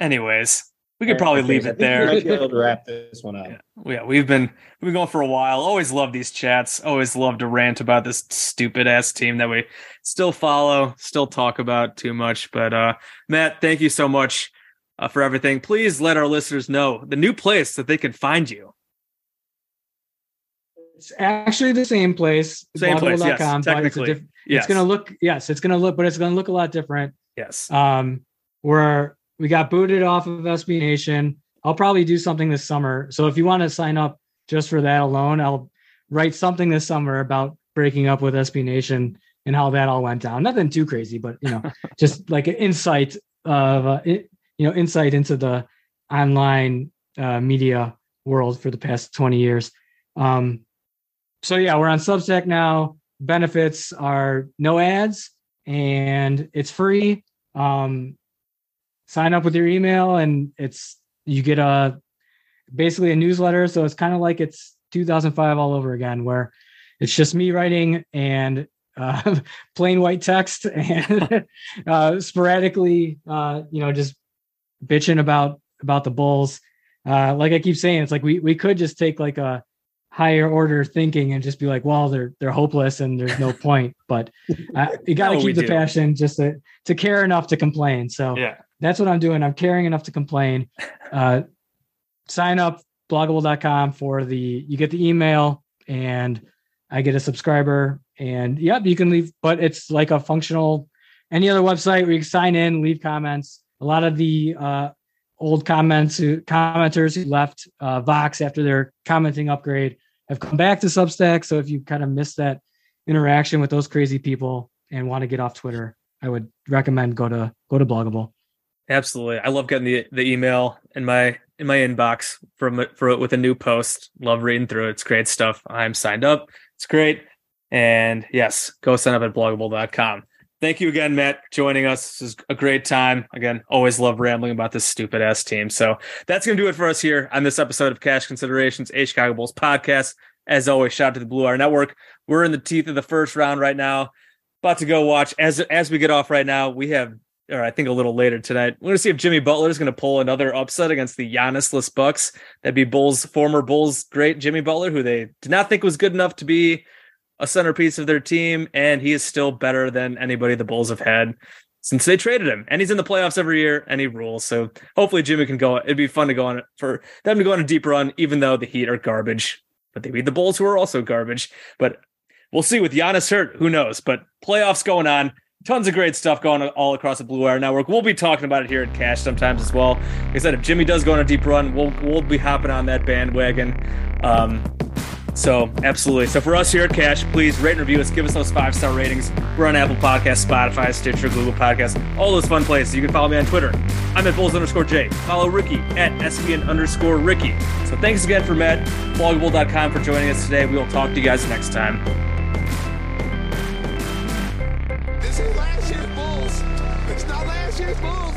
Anyways, we could probably leave it think we there. might be able to wrap this one up. Yeah. Yeah, we've been we've been going for a while. Always love these chats. Always love to rant about this stupid ass team that we still follow, still talk about too much. But uh Matt, thank you so much uh, for everything. Please let our listeners know the new place that they can find you. It's actually the same place, Same place, yes, blogabull.com, but it's technically. diff- Yes. It's gonna look yes, it's gonna look, but it's gonna look a lot different. yes. Um, where we got booted off of SB Nation. I'll probably do something this summer. So if you want to sign up just for that alone, I'll write something this summer about breaking up with SB Nation and how that all went down. Nothing too crazy, but you know, *laughs* just like an insight of uh, it, you know insight into the online uh, media world for the past 20 years. Um, so yeah, we're on Substack now. Benefits are no ads and it's free. Um, sign up with your email and it's you get a basically a newsletter. So it's kind of like it's 2005 all over again, where it's just me writing and uh, *laughs* plain white text *laughs* and uh, sporadically, uh, you know, just bitching about about the Bulls. Uh, like I keep saying, it's like we we could just take like a higher order thinking and just be like, well, they're they're hopeless and there's no point. But uh, *laughs* you got to No, keep the do. passion just to to care enough to complain. So Yeah. that's what I'm doing. I'm caring enough to complain. *laughs* Uh, sign up blogabull.com for the you get the email and I get a subscriber and yep, you can leave, but it's like a functional any other website where you can sign in, leave comments. A lot of the uh, old comments who commenters who left uh, Vox after their commenting upgrade have come back to Substack. So if you kind of missed that interaction with those crazy people and want to get off Twitter, I would recommend go to go to Blogabull. Absolutely. I love getting the the email in my in my inbox from for with a new post. Love reading through it. It's great stuff. I'm signed up. It's great. And yes, go sign up at blogabull.com. Thank you again, Matt, joining us. This is a great time. Again, always love rambling about this stupid ass team. So that's going to do it for us here on this episode of Cash Considerations, a Chicago Bulls podcast. As always, shout out to the Blue Wire Network. We're in the teeth of the first round right now. About to go watch. As as we get off right now, we have or I think a little later tonight. We're going to see if Jimmy Butler is going to pull another upset against the Giannisless Bucks. That'd be Bulls former Bulls great Jimmy Butler, who they did not think was good enough to be a centerpiece of their team, and he is still better than anybody the Bulls have had since they traded him. And he's in the playoffs every year, and he rules. So hopefully Jimmy can go. It'd be fun to go on for them to go on a deep run, even though the Heat are garbage. But they beat the Bulls, who are also garbage. But we'll see with Giannis hurt. Who knows? But playoffs going on tons of great stuff going all across the Blue Wire Network. We'll be talking about it here at Cash sometimes as well. Like I said, if Jimmy does go on a deep run, we'll we'll be hopping on that bandwagon. Um, so absolutely. So for us here at Cash, please rate and review us. Give us those five star ratings. We're on Apple Podcasts, Spotify, Stitcher, Google Podcasts, all those fun places. You can follow me on Twitter. I'm at Bulls underscore J. Follow Ricky at SVN underscore Ricky. So thanks again for Matt, blogabull.com for joining us today. We will talk to you guys next time. This is last year's Bulls. It's not last year's Bulls,